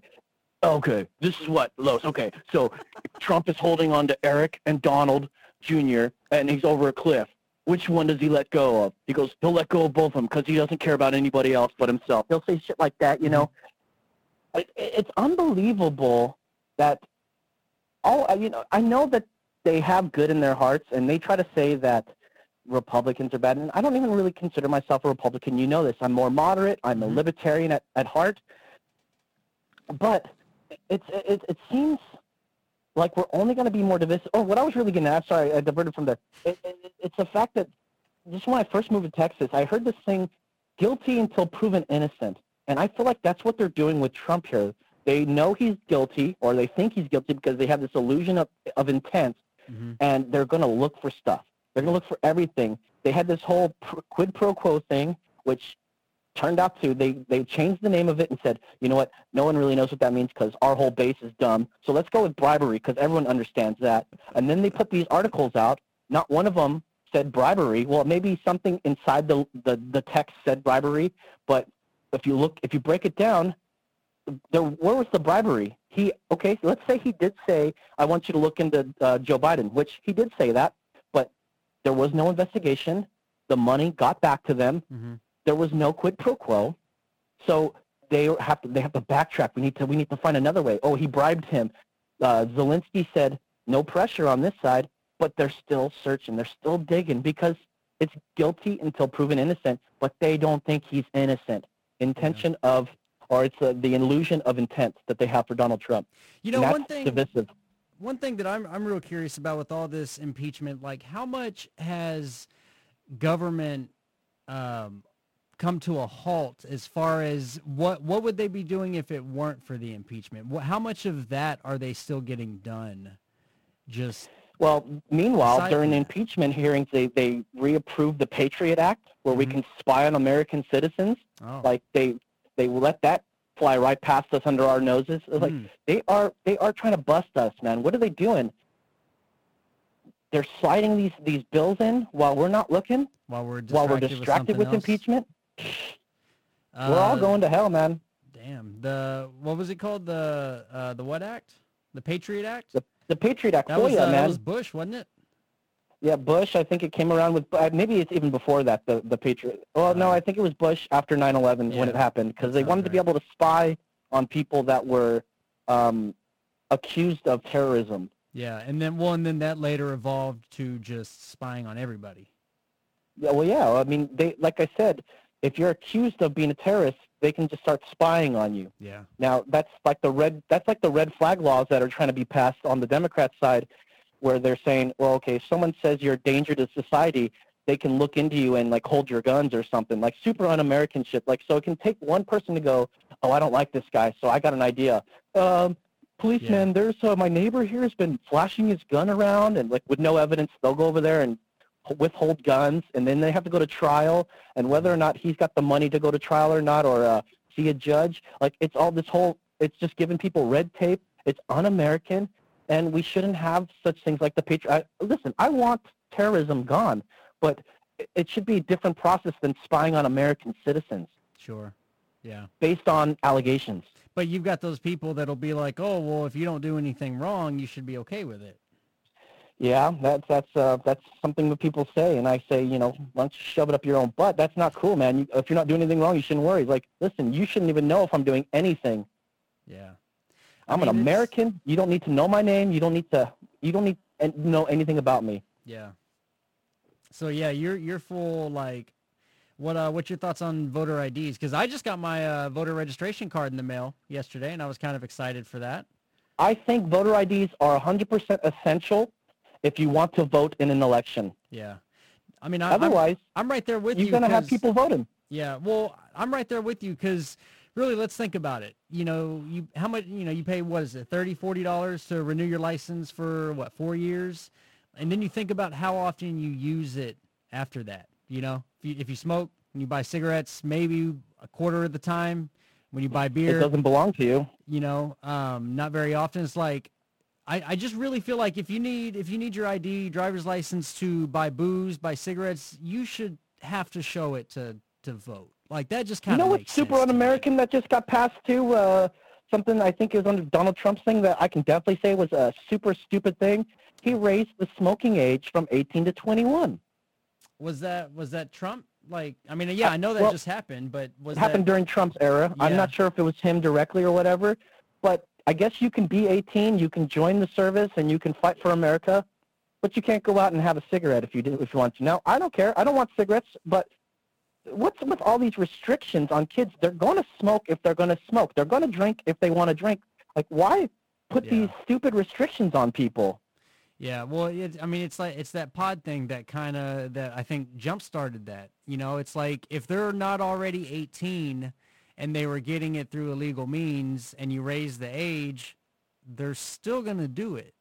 okay, this is what, Los, okay, so Trump is holding on to Eric and Donald Jr., and he's over a cliff. Which one does he let go of? He goes, he'll let go of both of them because he doesn't care about anybody else but himself. He'll say shit like that, you know. Mm-hmm. It, it's unbelievable that all, you know, I know that they have good in their hearts, and they try to say that Republicans are bad. And I don't even really consider myself a Republican. You know this. I'm more moderate. I'm a mm-hmm. libertarian at, at heart. But it's it, it seems like we're only going to be more divisive. Oh, what I was really going to ask, sorry, I diverted from there. It, it, it's the fact that just when I first moved to Texas, I heard this thing, guilty until proven innocent. And I feel like that's what they're doing with Trump here. They know he's guilty, or they think he's guilty because they have this illusion of, of intent, mm-hmm. and they're going to look for stuff. They're going to look for everything. They had this whole quid pro quo thing, which turned out to they they changed the name of it and said, you know what, no one really knows what that means because our whole base is dumb. So let's go with bribery because everyone understands that. And then they put these articles out. Not one of them said bribery. Well, maybe something inside the the, the text said bribery, but if you look, if you break it down, there where was the bribery? He okay, let's say he did say, I want you to look into uh, Joe Biden, which he did say that, there was no investigation. The money got back to them. There was no quid pro quo. So they have to they have to backtrack. We need to we need to find another way. Oh, he bribed him. Uh, Zelensky said no pressure on this side, but they're still searching. They're still digging because it's guilty until proven innocent. But they don't think he's innocent. Intention of or it's uh, the illusion of intent that they have for Donald Trump. You know, one thing- divisive. One thing that I'm I'm real curious about with all this impeachment, like how much has government um, come to a halt as far as what what would they be doing if it weren't for the impeachment? Wha how much of that are they still getting done? Just Well, meanwhile, during the impeachment hearings, they, they reapproved the Patriot Act, where we can spy on American citizens. Mm-hmm. Oh. Like they they let that fly right past us under our noses. It's Like Mm. they are they are trying to bust us, man. What are they doing? They're sliding these these bills in while we're not looking, while we're while we're distracted with with, impeachment. we're all Uh, going to hell, man. Damn the what was it called the uh, the what act? The Patriot Act. The, the Patriot Act, That oh was yeah, uh, that was Bush, wasn't it? Yeah, Bush. I think it came around with uh, maybe it's even before that. The the Patriot. Well, no, I think it was Bush after 9/11 when it happened because they wanted to be able to spy on people that were um, accused of terrorism. Yeah, and then well, and then that later evolved to just spying on everybody. Yeah, well, yeah. I mean, they like I said, if you're accused of being a terrorist, they can just start spying on you. Yeah. Now that's like the red that's like the red flag laws that are trying to be passed on the Democrat side, where they're saying, well, okay, if someone says you're a danger to society, they can look into you and like hold your guns or something, like super un-American shit. Like so, it can take one person to go, oh, I don't like this guy, so I got an idea. Um, policeman, there's uh, my neighbor here has been flashing his gun around, and like with no evidence, they'll go over there and withhold guns, and then they have to go to trial, and whether or not he's got the money to go to trial or not, or uh, see a judge, like it's all this whole, it's just giving people red tape. It's un-American, and we shouldn't have such things like the Patriot. I, listen, I want terrorism gone, but it- it should be a different process than spying on American citizens. Sure. Yeah. based on allegations. But you've got those people that'll be like, oh, well, if you don't do anything wrong, you should be okay with it. Yeah, that's that's uh, that's something that people say, and I say, you know, why don't you shove it up your own butt? That's not cool, man. You, if you're not doing anything wrong, you shouldn't worry. Like, listen, you shouldn't even know if I'm doing anything. Yeah. I'm an American. You don't need to know my name. You don't need to. You don't need to know anything about me. Yeah. So yeah, you're you're full like, what uh, what's your thoughts on voter IDs? Because I just got my uh, voter registration card in the mail yesterday, and I was kind of excited for that. I think voter IDs are 100% essential if you want to vote in an election. Yeah. I mean, I, I'm- Otherwise, I'm, right there with you're you. going to have people voting. Yeah, well, I'm right there with you because really, let's think about it. You know, you how much you know you pay what is it, thirty, forty dollars to renew your license for what four years, and then you think about how often you use it after that. You know, if you if you smoke and you buy cigarettes, maybe a quarter of the time. When you buy beer, It doesn't belong to you. you know um, not very often it's like I, I just really feel like if you need if you need your id driver's license to buy booze buy cigarettes you should have to show it to to vote like that just kind of. You know what's super un-American that just got passed too? Uh, something I think is under Donald Trump's thing that I can definitely say was a super stupid thing. He raised the smoking age from 18 to 21. was that was that trump like i mean yeah i know that well, just happened but was It happened that during Trump's era. I'm not sure if it was him directly or whatever, but I guess you can be 18, you can join the service, and you can fight for America, but you can't go out and have a cigarette if you do, if you want to. Now, I don't care. I don't want cigarettes, but what's with all these restrictions on kids? They're going to smoke if they're going to smoke. They're going to drink if they want to drink. Like, why put these stupid restrictions on people? Yeah, well, it, I mean, it's like it's that pod thing that kind of that I think jump started that. You know, it's like if they're not already 18 and they were getting it through illegal means, and you raise the age, they're still gonna do it.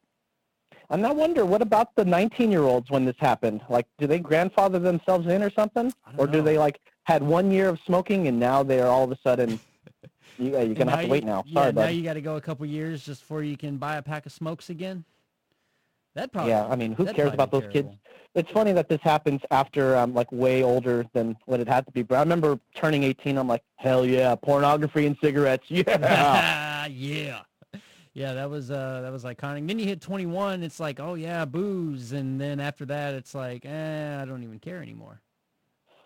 And I wonder, what about the 19-year-olds when this happened? Like, do they grandfather themselves in or something, or do they like had one year of smoking and now they're all of a sudden? You, uh, you're gonna have to you- wait now. Sorry, Yeah, Sorry, now bud. you got to go a couple years just before you can buy a pack of smokes again. That probably. yeah, I mean, who cares about those kids? It's funny that this happens after I'm like way older than what it had to be. But I remember turning 18. I'm like, hell yeah, pornography and cigarettes. Yeah. yeah. Yeah, that was uh that was iconic. Then you hit 21, it's like, oh yeah, booze, and then after that, it's like, eh, I don't even care anymore.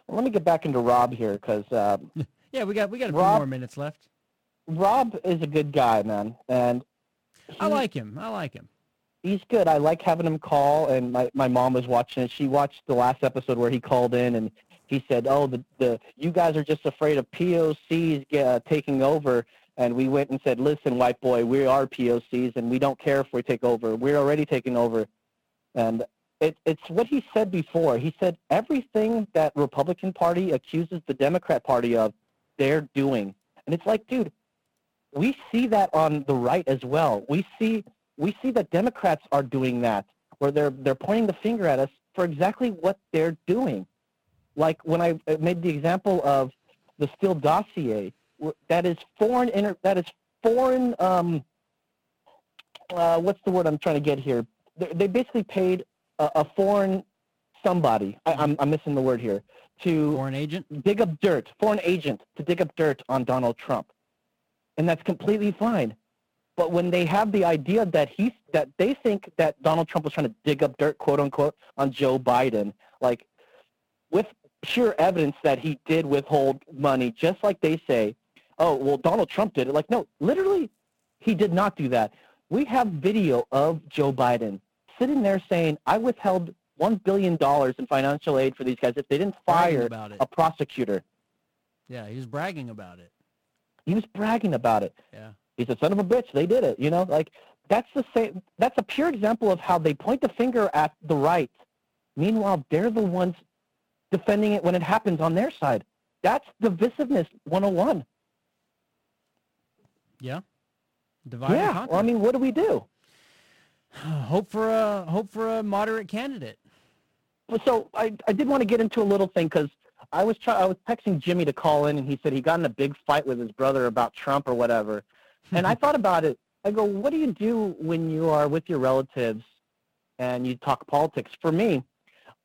Well, let me get back into Rob here because uh, Yeah, we got we got a few more minutes left. Rob is a good guy, man, and I like him. I like him. he's good. I like having him call, and my my mom was watching it. She watched the last episode where he called in and he said, "Oh, the the you guys are just afraid of POCs uh, taking over." And we went and said, "Listen, white boy, we are POCs, and we don't care if we take over. We're already taking over." And it, it's what he said before. He said everything that Republican Party accuses the Democrat Party of, they're doing. And it's like, dude, we see that on the right as well. We see we see that Democrats are doing that, where they're they're pointing the finger at us for exactly what they're doing. Like when I made the example of the Steele dossier, that is foreign inter, that is foreign. Um, uh, what's the word I'm trying to get here? They, they basically paid a, a foreign somebody. I, I'm I'm missing the word here to foreign agent dig up dirt, foreign agent to dig up dirt on Donald Trump, and that's completely fine. But when they have the idea that he's that they think that Donald Trump was trying to dig up dirt, quote unquote, on Joe Biden, like with pure evidence that he did withhold money, just like they say, oh well, Donald Trump did it. Like no, literally, he did not do that. We have video of Joe Biden sitting there saying, I withheld one billion dollars in financial aid for these guys if they didn't fire about it. a prosecutor. Yeah, he was bragging about it. He was bragging about it. Yeah. He's a son of a bitch. They did it. You know, like that's the same. That's a pure example of how they point the finger at the right. Meanwhile, they're the ones defending it when it happens on their side. That's divisiveness 101. Yeah. Divide yeah. Well, I mean, what do we do? hope for a hope for a moderate candidate. Well, so I, I did want to get into a little thing because I was try- I was texting Jimmy to call in, and he said he got in a big fight with his brother about Trump or whatever. And I thought about it. I go, what do you do when you are with your relatives and you talk politics? For me,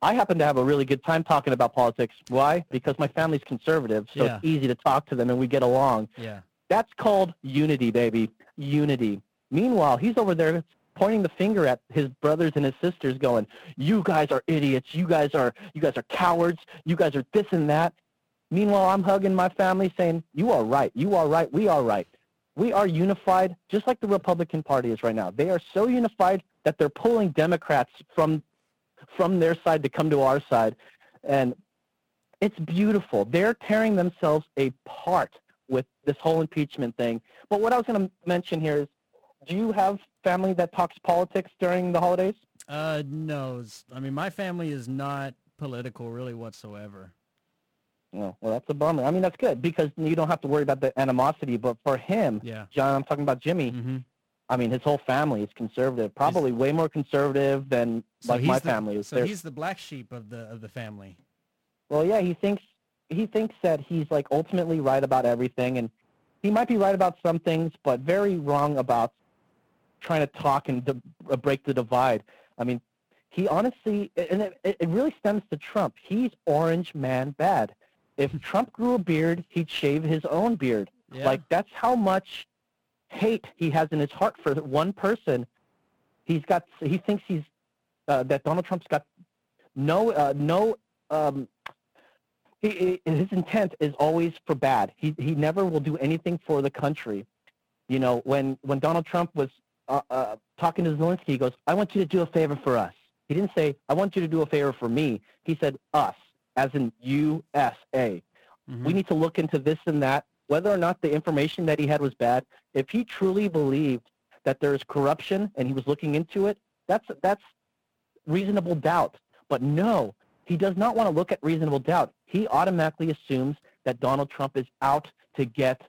I happen to have a really good time talking about politics. Why? Because my family's conservative, so Yeah. it's easy to talk to them and we get along. Yeah. That's called unity, baby. Unity. Meanwhile, he's over there pointing the finger at his brothers and his sisters going, "You guys are idiots. You guys are you guys are cowards. You guys are this and that." Meanwhile, I'm hugging my family saying, "You are right. You are right. We are right. We are unified just like the Republican Party is right now. They are so unified that they're pulling Democrats from from their side to come to our side. And it's beautiful. They're tearing themselves apart with this whole impeachment thing. But what I was going to mention here is, do you have family that talks politics during the holidays? Uh, no. I mean, my family is not political really whatsoever. No. Well, that's a bummer. I mean, that's good because you don't have to worry about the animosity. But for him, Yeah. John, I'm talking about Jimmy. Mm-hmm. I mean, his whole family is conservative, probably way more conservative than So like my the, family is. So They're- he's the black sheep of the of the family. Well, yeah, he thinks he thinks that he's like ultimately right about everything, and he might be right about some things, but very wrong about trying to talk and di- uh, break the divide. I mean, he honestly, and it, it it really stems to Trump. He's orange man bad. If Trump grew a beard, he'd shave his own beard. Yeah. Like that's how much hate he has in his heart for one person. He's got. He thinks he's uh, that Donald Trump's got no uh, no. Um, he, his intent is always for bad. He he never will do anything for the country. You know, when when Donald Trump was uh, uh, talking to Zelensky, he goes, "I want you to do a favor for us." He didn't say, "I want you to do a favor for me." He said, "Us," as in USA. Mm-hmm. We need to look into this and that, whether or not the information that he had was bad. If he truly believed that there is corruption and he was looking into it, that's that's reasonable doubt. But no, he does not want to look at reasonable doubt. He automatically assumes that Donald Trump is out to get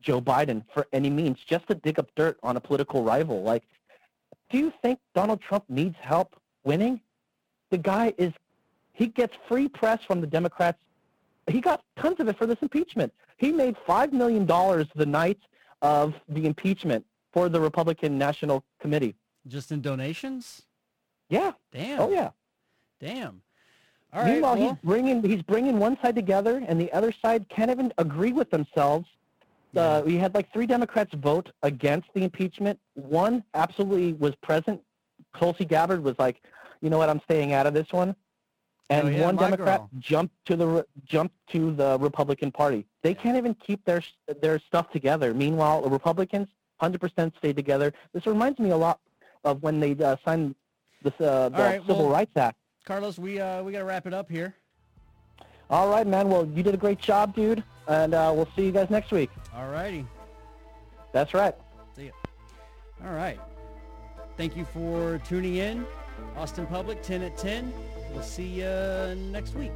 Joe Biden for any means, just to dig up dirt on a political rival. Like, do you think Donald Trump needs help winning? The guy is, he gets free press from the Democrats. He got tons of it for this impeachment. He made $5 million the night of the impeachment for the Republican National Committee. Just in donations? Yeah. Damn. Oh, yeah. Damn. All right. Meanwhile, well, he's bringing he's bringing one side together, and the other side can't even agree with themselves. Uh, we had like three Democrats vote against the impeachment. One absolutely was present. Tulsi Gabbard was like, "You know what? I'm staying out of this one." And Oh, yeah, one Democrat girl. jumped to the jumped to the Republican Party. They can't even keep their their stuff together. Meanwhile, the Republicans 100% stayed together. This reminds me a lot of when they uh, signed this, uh, the right, Civil well- Rights Act. Carlos, we uh we gotta wrap it up here. All right, man. Well, you did a great job, dude, and uh, we'll see you guys next week. All righty. That's right. See ya. All right. Thank you for tuning in. Austin Public, 10 at 10. We'll see you next week.